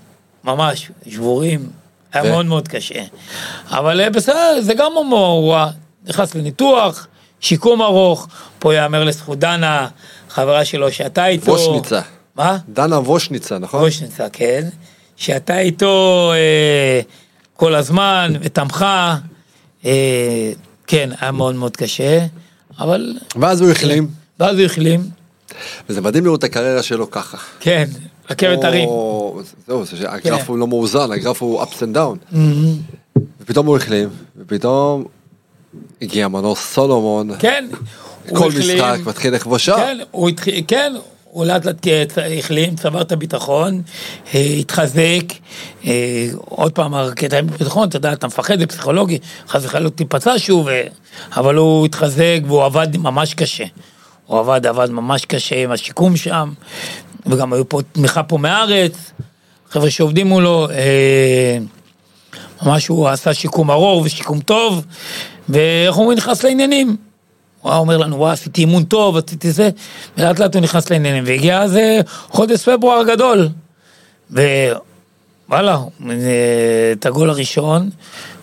ממש, שבורים. היה ו- מאוד מאוד קשה. אבל אה, בסדר, זה גם הומור, הוא נכנס לניתוח, שיקום ארוך, פה יאמר לזכות דנה, חברה שלו שאתה איתו. וושניצה. מה? דנה וושניצה, נכון? גושניצה, כן, שאתה איתו אה, כל הזמן ותמכה, אה, כן, היה מאוד מאוד קשה, אבל... ואז הוא החלים, ואז הוא החלים, וזה מדהים לראות את הקריירה שלו ככה. כן, רכבת הרים. זהו, זה שהגרף כן. הוא לא מאוזן, הגרף הוא ups and down. ופתאום הוא החלים, ופתאום הגיע מנור סולומון, כן, כל. משחק מתחיל לכבוש שער. כן, הוא התחיל, כן, הוא לאט לאט צ- החלים, צבר את הביטחון, אה, התחזק, אה, עוד פעם הקטע עם ביטחון, אתה יודע, אתה מפחד, זה פסיכולוגי, חס וחלילה תיפצע שוב, אה, אבל הוא התחזק והוא עבד ממש קשה. הוא עבד, עבד ממש קשה עם השיקום שם, וגם היו פה תמיכה פה מהארץ, חבר'ה שעובדים מולו, אה, ממש הוא עשה שיקום ארוך ושיקום טוב, ואיך אומרים, נכנס לעניינים. הוא היה אומר לנו, וואי, עשיתי אימון טוב, עשיתי זה, ולאט לאט הוא נכנס לעניינים, והגיע אז חודש פברואר הגדול. ווואלה, אה, את הגול הראשון,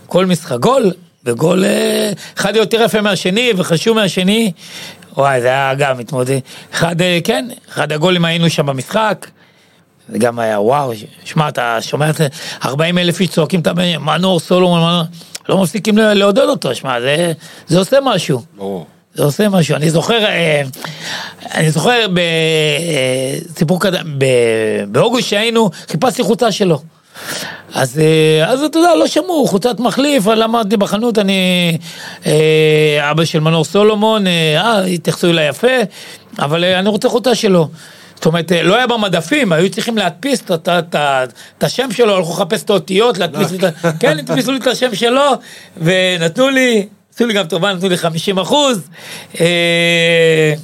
כל משחק גול, וגול אה, אחד יותר יפה מהשני וחשוב מהשני. וואי, זה היה גם מתמודד. אחד, אה, כן, אחד הגולים היינו שם במשחק. זה גם היה וואו, שמע, אתה שומע את זה, 40 אלף איש צועקים את הבן, מנור, סולומון, לא מפסיקים לעודד אותו, שמע, זה, זה עושה משהו. ברור. זה עושה משהו. אני זוכר, אה, אני זוכר בסיפור קדם, ב- באוגוסט שהיינו, חיפשתי חולצה שלו. אז, אה, אז אתה יודע, לא שמעו, חולצת מחליף, למדתי בחנות, אני אה, אבא של מנור סולומון, אה, אה, התייחסו אליי יפה, אבל אה, אני רוצה חולצה שלו. זאת אומרת, אה, לא היה במדפים, היו צריכים להדפיס את- השם שלו, הלכו לחפש את האותיות, להדפיס את ה... כן, הדפיסו לי את השם שלו, ונתנו לי, עשו לי גם טובה, נתנו לי 50 אחוז. אה,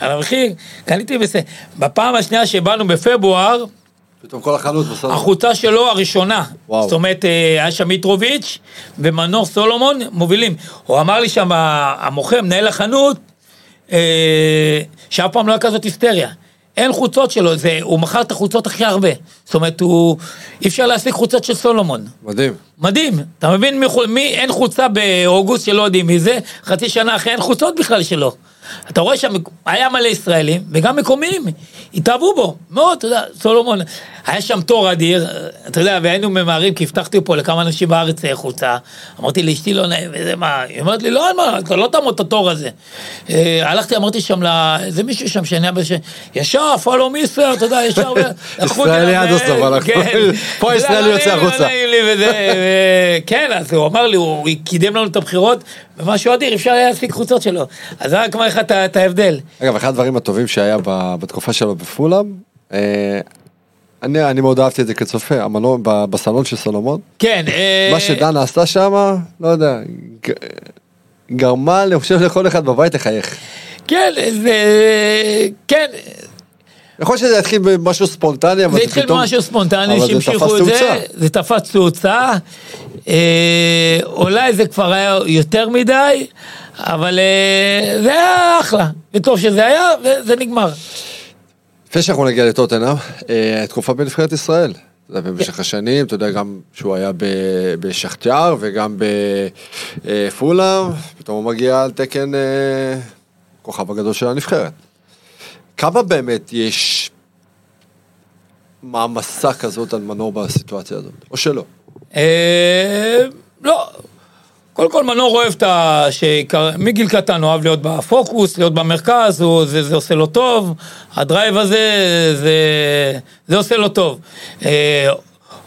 על המחיר, קניתי בסדר. בפעם השנייה שבאנו בפברואר, פתאום כל החנות בסדר. החולצה שלו הראשונה. וואו. זאת אומרת, אה, היה שם מיטרוביץ' ומנור סולומון מובילים. הוא אמר לי שם, המוכר, מנהל החנות, אה, שאף פעם לא היה כזאת היסטריה. אין חוצות שלו, זה, הוא מכר את החוצות הכי הרבה. זאת אומרת, הוא, אי אפשר להשיג חוצות של סולומון. מדהים. מדהים, אתה מבין מי, מי אין חוצה באוגוסט שלא יודעים מי זה, חצי שנה אחרי אין חוצות בכלל שלו. אתה רואה שם, היה מלא ישראלים, וגם מקומיים, התאהבו בו, מאוד, אתה יודע, סולומון, היה שם תור אדיר, אתה יודע, והיינו ממהרים, כי הבטחתי פה לכמה אנשים בארץ חוצה, אמרתי לאשתי לא נעים, וזה מה, היא אומרת לי, לא, מה, אתה לא תעמוד את התור הזה. אה, הלכתי, אמרתי שם, לאיזה מישהו שם שאני בש... ישר, פולו מיסר, אתה יודע, ישר, [laughs] ישראלי עד הסוף, אה, כן. פה הישראלי לא יוצא החוצה. לא ו- כן, אז הוא אמר לי, הוא קידם לנו את הבחירות, ומשהו אדיר, אפשר היה להשיג חוצות שלו. אז זה רק מראה לך את ההבדל. אגב, אחד הדברים הטובים שהיה בתקופה שלו בפולאם, אה, אני אני מאוד אהבתי את זה כצופה, המנוע ב- בסלון של סולומון. כן, אה, מה שדנה עשתה שם, לא יודע, גרמה, אני חושב, לכל אחד בבית לחייך. כן, זה... כן, יכול להיות שזה יתחיל במשהו ספונטני, אבל זה התחיל פתאום... משהו ספונטני, שהמשיכו את זה. זה תפס תאוצה. אה, אולי זה כבר היה יותר מדי, אבל אה, זה היה אחלה, וטוב שזה היה, וזה נגמר. לפני שאנחנו נגיע לטוטנאם, אה, תקופה בנבחרת ישראל. במשך השנים, אתה יודע, גם שהוא היה בשכתיאר וגם בפולאם, פתאום הוא מגיע על תקן אה, כוכב הגדול של הנבחרת. כמה באמת יש מעמסה כזאת על מנור בסיטואציה הזאת, או שלא? אה, לא. קודם כל מנור אוהב את ה... שמגיל קטן אוהב להיות בפוקוס, להיות במרכז, הוא, זה, זה עושה לו טוב, הדרייב הזה, זה, זה עושה לו טוב. אה,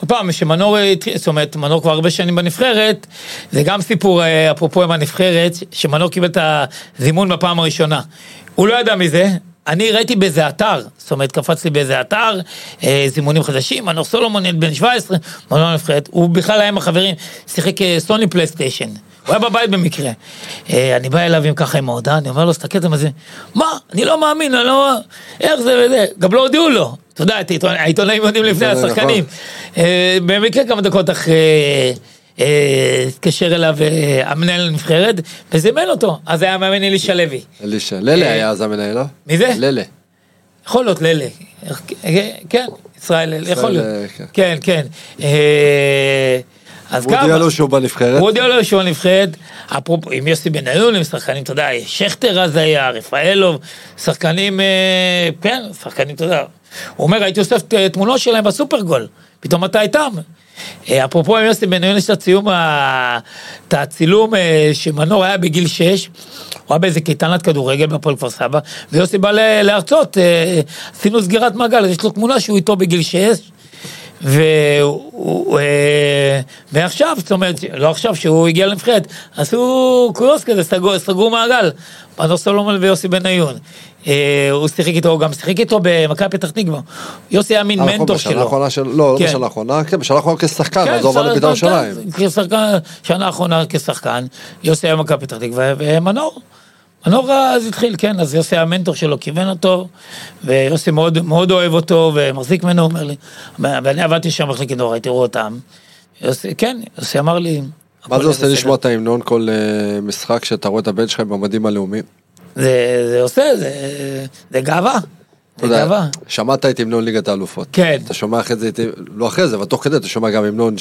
פעם, שמנור, זאת אומרת, מנור כבר הרבה שנים בנבחרת, זה גם סיפור, אה, אפרופו עם הנבחרת, שמנור קיבל את הזימון בפעם הראשונה. הוא לא ידע מזה, אני ראיתי באיזה אתר, זאת אומרת, קפץ לי באיזה אתר, אה, זימונים חדשים, מנור סולומון, ילד בן 17, מנור נבחרת, הוא בכלל היה עם החברים, שיחק אה, סוני פלייסטיישן. הוא היה בבית במקרה. אה, אני בא אליו עם ככה עם ההודעה, אני אומר לו, תסתכל על זה, מה? אני לא מאמין, אני לא... איך זה וזה? גם לא הודיעו לו. אתה יודע, העיתונאים יודעים לפני נכון. השחקנים. אה, במקרה כמה דקות אחרי... אה, התקשר אליו אה, המנהל הנבחרת וזימן אותו, אז היה מאמן אלישע לוי. אלישע, ללה אה, היה אז המנהל, לא? מי זה? ללה. יכול להיות ללה, כן, ישראל ללה, יכול להיות, כן. כן, כן. אז הוא הודיע לו שהוא בנבחרת. הוא הודיע לו שהוא בנבחרת, אפרופו, עם יוסי בניון, עם שחקנים, אתה יודע, שכטר אז היה, רפאלוב, שחקנים, כן, שחקנים, אתה יודע. הוא אומר, הייתי אוסף תמונות שלהם בסופרגול, פתאום אתה איתם. אה, אפרופו עם יוסי בניון, יש את הציום, את הצילום אה, שמנור היה בגיל 6, הוא היה באיזה קייטנת כדורגל בהפועל כפר סבא, ויוסי בא להרצות, אה, עשינו סגירת מעגל, אז יש לו תמונה שהוא איתו בגיל 6, והוא, אה, ועכשיו, זאת אומרת, לא עכשיו, שהוא הגיע לנבחרת, עשו קוריוז כזה, סגרו, מעגל, מנור סולומון ויוסי בניון. אה, הוא שיחק איתו, הוא גם שיחק איתו במכבי פתח תקווה. יוסי היה מין נכון, מנטור בשנה שלו. האחרונה של... לא, לא כן. בשנה האחרונה, כן, בשנה האחרונה כשחקן, אז הוא עבר לבית"ר ירושלים. כשחקן, שנה האחרונה כשחקן, יוסי היה במכבי פתח תקווה, ומנור. מנור אז התחיל, כן, אז יוסי המנטור שלו כיוון אותו, ויוסי מאוד, מאוד אוהב אותו ומחזיק ממנו, אומר לי, ואני עבדתי שם במחלקת נורא, תראו אותם. יוסי, כן, יוסי אמר לי... מה זה עושה. לשמוע את ההמנון כל אה, משחק שאתה רואה את הבן שלך במדים הלאומיים? זה, זה עושה, זה, זה גאווה. זה גאווה. שמעת את המנון ליגת האלופות. כן. אתה שומע אחרי זה, לא אחרי זה, אבל תוך כדי אתה שומע גם המנון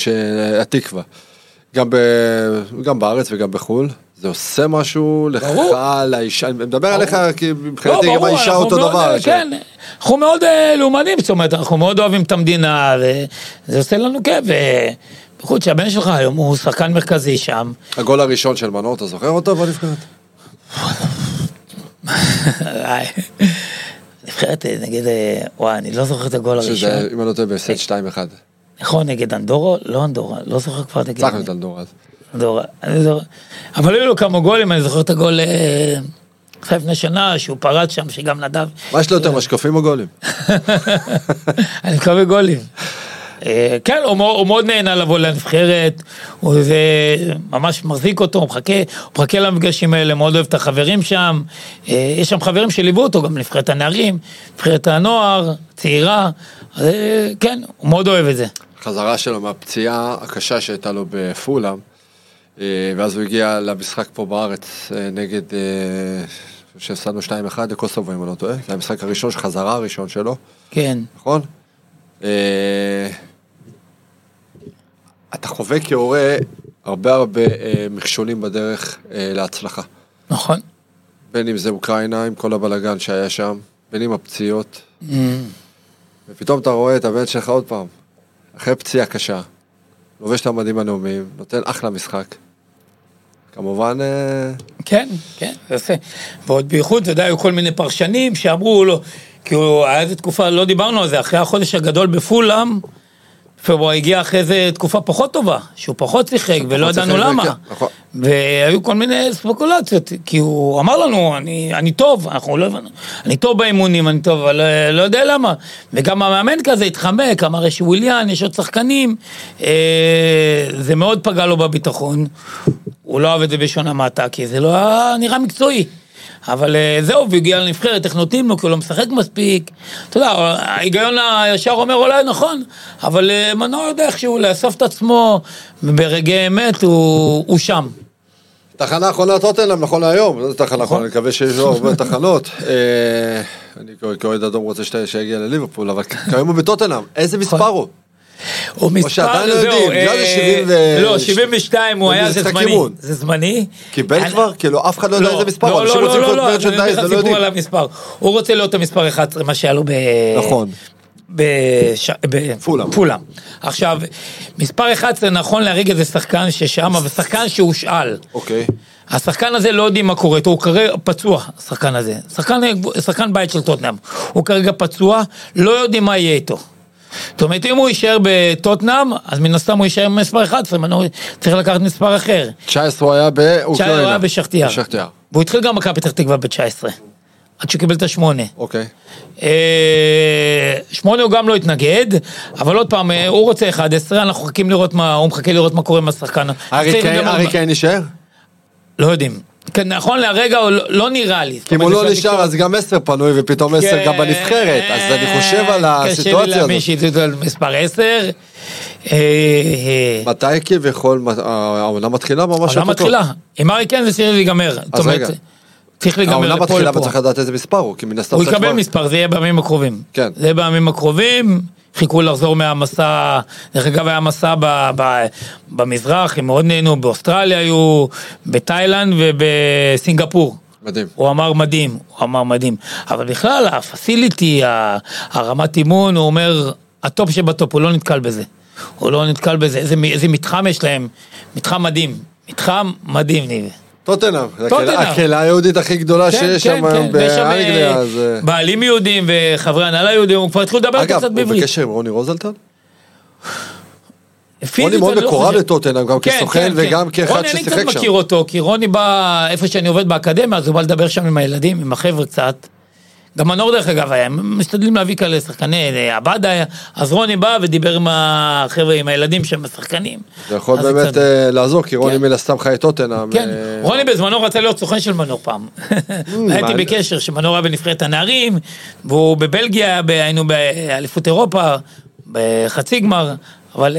התקווה. גם, ב, גם בארץ וגם בחו"ל. זה עושה משהו לך, ברור. לאישה, אני מדבר עליך כי לא, מבחינתי גם ברור, האישה אותו מאוד, דבר. אה, כן, אנחנו מאוד אה, לאומנים, זאת אומרת, אנחנו מאוד אוהבים את המדינה, וזה עושה לנו כיף. בייחוד שהבן שלך היום הוא שחקן מרכזי שם. הגול הראשון של מנור, אתה זוכר אותו בנבחרת? נבחרת אה, נגד, אה, וואי, אני לא זוכר את הגול הראשון. שזה, אם אני לא טועה, בהפסד 2-1. נכון, נגד אנדורו? לא אנדורה, לא זוכר כבר נגד הצלחנו את אלדור אז. אנדורה. אני זוכר. אבל היו לו כמה גולים, אני זוכר את הגול אה, לפני שנה, שהוא פרץ שם, שגם נדב. מה יש לו יותר, משקפים או גולים? [laughs] אני מקווה גולים. אה, כן, הוא מאוד, נהנה לבוא לנבחרת, הוא זה ממש מחזיק אותו, הוא מחכה, הוא מחכה למפגשים האלה, מאוד אוהב את החברים שם. אה, יש שם חברים שליוו אותו, גם נבחרת הנערים, נבחרת הנוער, צעירה, אה, כן, הוא מאוד אוהב את זה. חזרה שלו מהפציעה הקשה שהייתה לו בפולאם, אה, ואז הוא הגיע למשחק פה בארץ נגד, שהפסדנו 2-1 לקוסובו אם אני לא טועה, זה המשחק הראשון, חזרה הראשון שלו, כן. נכון? אה, אתה חווה כהורה הרבה הרבה אה, מכשולים בדרך אה, להצלחה. נכון. בין אם זה אוקראינה עם כל הבלגן שהיה שם, בין אם הפציעות, ופתאום אתה רואה את הבן שלך עוד פעם, אחרי פציעה קשה, לובש את המדים הנאומיים, נותן אחלה משחק. כמובן, כן, כן, זה יפה. ועוד בייחוד, אתה יודע, היו כל מיני פרשנים שאמרו לו, כי הוא, היה איזה תקופה, לא דיברנו על זה, אחרי החודש הגדול בפולאם, פברואר הגיע אחרי איזה תקופה פחות טובה, שהוא פחות שיחק, ולא ידענו למה. כן, נכון. והיו כל מיני ספקולציות, כי הוא אמר לנו, אני, אני טוב, אנחנו לא הבנו, אני טוב באימונים, אני טוב, אבל אה, לא יודע למה. וגם המאמן כזה התחמק, אמר יש וויליאן, יש עוד שחקנים, אה, זה מאוד פגע לו בביטחון. הוא לא אוהב את זה בלשון המעטה, כי זה לא היה נראה מקצועי. אבל אה, זהו, והוא הגיע לנבחרת, איך נותנים לו, כי הוא לא משחק מספיק. אתה יודע, ההיגיון הישר אומר אולי נכון, אבל אה, מנור יודע איכשהו לאסוף את עצמו, וברגעי אמת הוא, הוא שם. תחנה אחרונה טוטנאם נכון להיום, לא זו תחנה אחרונה, אני מקווה שיש לו הרבה תחנות. [laughs] אה, אני כאוהד אדום רוצה שיגיע לליברפול, אבל כיום הוא בטוטנאם, איזה מספר הוא? הוא מספר, שעדיין לא יודעים, בגלל זה אה, 70 ו- לא, 72 הוא זה היה, זה זמני. זה זמני. קיבל כבר? כאילו אף אחד לא יודע איזה מספר, לא, אנשים לא, רוצים לא, לקנות לא, לא, מרצ'נדייז לך ולא סיפור יודעים. הוא רוצה להיות המספר 11, מה שהיה לו ב... נכון. בפולאם. עכשיו, מספר 11 נכון להרגע זה שחקן ששם, ושחקן שהושאל. אוקיי. השחקן הזה לא יודעים מה קורה איתו, הוא כרגע פצוע, השחקן הזה. שחקן, שחקן בית של טוטנאם. הוא כרגע פצוע, לא יודעים מה יהיה איתו. זאת אומרת, אם הוא יישאר בטוטנאם, אז מן הסתם הוא יישאר במספר 11, מנור צריך לקחת מספר אחר. 19 הוא היה באוקראינה. 19 הוא היה בשכתיאר. בשכתיאר. והוא התחיל גם מכבי פתח תקווה ב-19. עד שהוא קיבל את השמונה. אוקיי. אה, שמונה הוא גם לא התנגד, אבל עוד פעם, אה, הוא רוצה 11, אנחנו מחכים לראות מה, הוא מחכה לראות מה קורה עם השחקן. ארי צריך קיין- גם- ארי קיין יישאר? לא יודעים. כן, נכון להרגע הוא לא, לא נראה לי. כי אם הוא לא נשאר אז גם עשר פנוי ופתאום עשר גם בנבחרת, אז אני חושב על כן, קשה לי הסיטואציה להאמין הזאת. שיצאו על מספר 10. אה, אה, מתי כביכול העונה מתחילה ממש העונה? מתחילה. עם ארי כן זה צריך להיגמר. אומרת, רגע. צריך להיגמר העונה לפה מתחילה לפה. וצריך לדעת איזה מספר הוא, כי מן הסתם הוא יקבל מספר, זה יהיה בימים הקרובים. כן. זה יהיה בימים הקרובים, חיכו לחזור מהמסע, דרך אגב היה מסע ב, ב, במזרח, הם מאוד נהנו, באוסטרליה היו, בתאילנד ובסינגפור. מדהים. הוא אמר מדהים, הוא אמר מדהים. אבל בכלל, ה facility, רמת אימון, הוא אומר, ה top שב top, הוא לא נתקל בזה. הוא לא נתקל בזה, איזה, איזה מתחם יש להם, מתחם מדהים. מתחם מדהים, ניב. טוטנהאם, זה טוטנהאם. הקהילה- היהודית הכי גדולה שיש שם היום שם, באנגליה, אז... אה, בעלים יהודים וחברי הנהלה יהודים, הוא כבר התחילו לדבר איתו אגב, קצת הוא בעברית. בקשר עם רוני רוזנטל? פיזית רוני מאוד לא מקורב חושב. לטוטנהאם, גם כן, כסוכן כן, וגם כן. כאחד רוני, אני ששיחק קצת שם. מכיר אותו, כי רוני בא איפה שאני עובד באקדמיה, אז הוא בא לדבר שם עם הילדים, עם החבר'ה קצת. גם מנור דרך אגב היה, הם משתדלים להביא כאלה שחקני, אה, עבדה היה, אז רוני בא ודיבר עם החבר'ה, עם הילדים שהם השחקנים. זה יכול באמת קצת- אה, לעזור, כי רוני כן. מן הסתם חי את טוטנהאם. כן, אה, רוני בזמנו רצה להיות סוכן של מנור פעם. [laughs] הייתי. בקשר, שמנור היה בנבחרת הנערים, והוא בבלגיה, היינו באליפות אירופה, בחצי גמר, אבל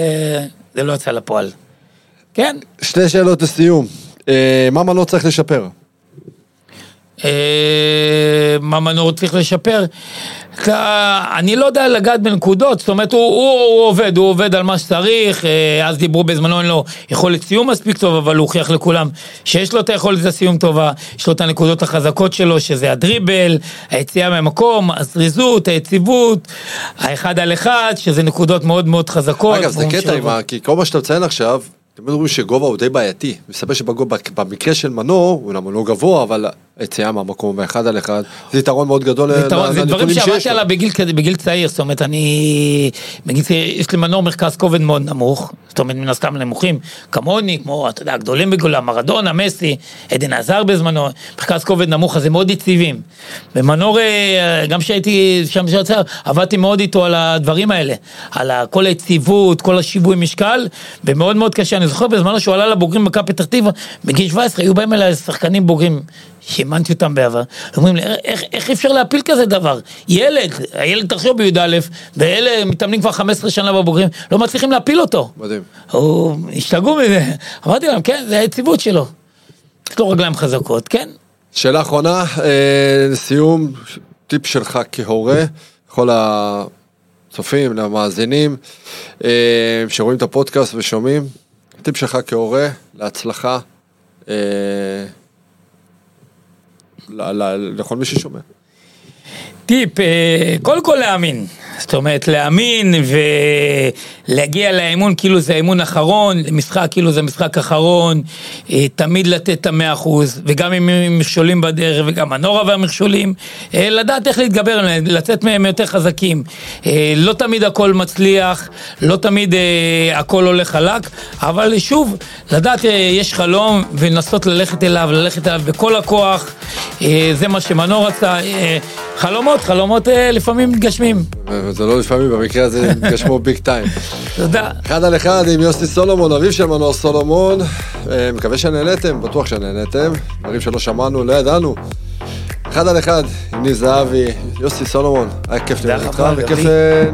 זה לא יצא לפועל. כן, שתי שאלות לסיום. מה מנור צריך לשפר? אה, מה מנור צריך לשפר. אתה- אני לא יודע לגעת בנקודות, זאת אומרת, הוא, הוא, הוא עובד, הוא עובד על מה שצריך, אה, אז דיברו בזמנו, אין לו יכולת סיום מספיק טוב, אבל הוא הוכיח לכולם שיש לו את היכולת הסיום טובה, יש לו את הנקודות החזקות שלו, שזה הדריבל, היציאה מהמקום, הזריזות, היציבות, האחד על אחד, שזה נקודות מאוד מאוד חזקות. אגב, זה קטע, עם ה- כי כל מה שאתה מציין עכשיו, תמיד אומרים שגובה הוא די בעייתי. מסתבר שבמקרה של מנור, הוא למה לא גבוה, אבל היציאה מהמקום באחד על אחד, זה יתרון מאוד גדול זה דברים שעבדתי. עליו בגיל, בגיל צעיר, זאת אומרת, אני... בגיל צעיר, יש למנור מרכז כובד מאוד נמוך, זאת אומרת, מן הסתם נמוכים, כמוני, כמו, אתה יודע, הגדולים בגולם, מרדונה, מסי, עדן עזר בזמנו, מרכז כובד נמוך, אז הם מאוד יציבים. ומנור, אה, גם כשהייתי שם שיצא, עבדתי מאוד איתו על הדברים האלה, על כל היציבות, כל השיווי משקל, ומאוד מאוד קשה. אני זוכר בזמנו שהוא עלה לבוגרים במכבי פתח תקווה, בגיל 17, היו באים אליי שחקנים בוגרים. שאימנתי אותם בעבר, אומרים לי, איך, איך אפשר להפיל כזה דבר? ילד, הילד תחשוב בי"א, ואלה מתאמנים כבר 15 שנה בבוגרים, לא מצליחים להפיל אותו. מדהים. הוא, השתגעו מזה. אמרתי להם, כן, זה היציבות שלו. יש לו רגליים חזקות, כן. שאלה אחרונה, אה, לסיום, טיפ שלך כהורה, לכל הצופים, למאזינים, אה, שרואים את הפודקאסט ושומעים, טיפ שלך כהורה להצלחה, אה, לכל מי ששומע. טיפ, אה, קודם כל להאמין. זאת אומרת, להאמין ולהגיע לאימון כאילו זה האימון האחרון, משחק כאילו זה משחק אחרון, אה, תמיד לתת את המאה אחוז, וגם אם הם מכשולים בדרך, וגם הנורה והמכשולים, אה, לדעת איך להתגבר לצאת מהם יותר חזקים. אה, לא תמיד הכל מצליח, לא תמיד הכל הולך חלק, אבל שוב, לדעת יש חלום ולנסות ללכת אליו, ללכת אליו בכל הכוח, זה מה שמנור רצה. חלומות, חלומות לפעמים מתגשמים. וזה לא לפעמים, במקרה הזה התגשמו ביג טיים. תודה. אחד על אחד עם יוסי סולומון, אביו של מנור סולומון. אה, מקווה שנהנתם, בטוח שנהנתם. דברים שלא שמענו, לא ידענו. אחד על אחד עם ניב זהבי, יוסי סולומון, היה כיף תודה לראות אותך, וכיף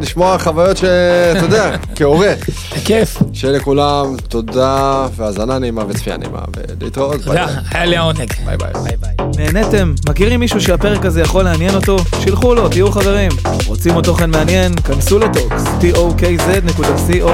לשמוע חוויות שאתה יודע, [laughs] כהורה. בכיף. שיהיה לכולם תודה והאזנה נעימה וצפייה נעימה, ולהתראות. תודה. היה לי העונג. ביי ביי. ביי ביי. נהניתם? מכירים מישהו שהפרק הזה יכול לעניין אותו? שילחו לו, תהיו חברים. רוצים עוד תוכן מעניין? כנסו לטוקס, tokz.co.il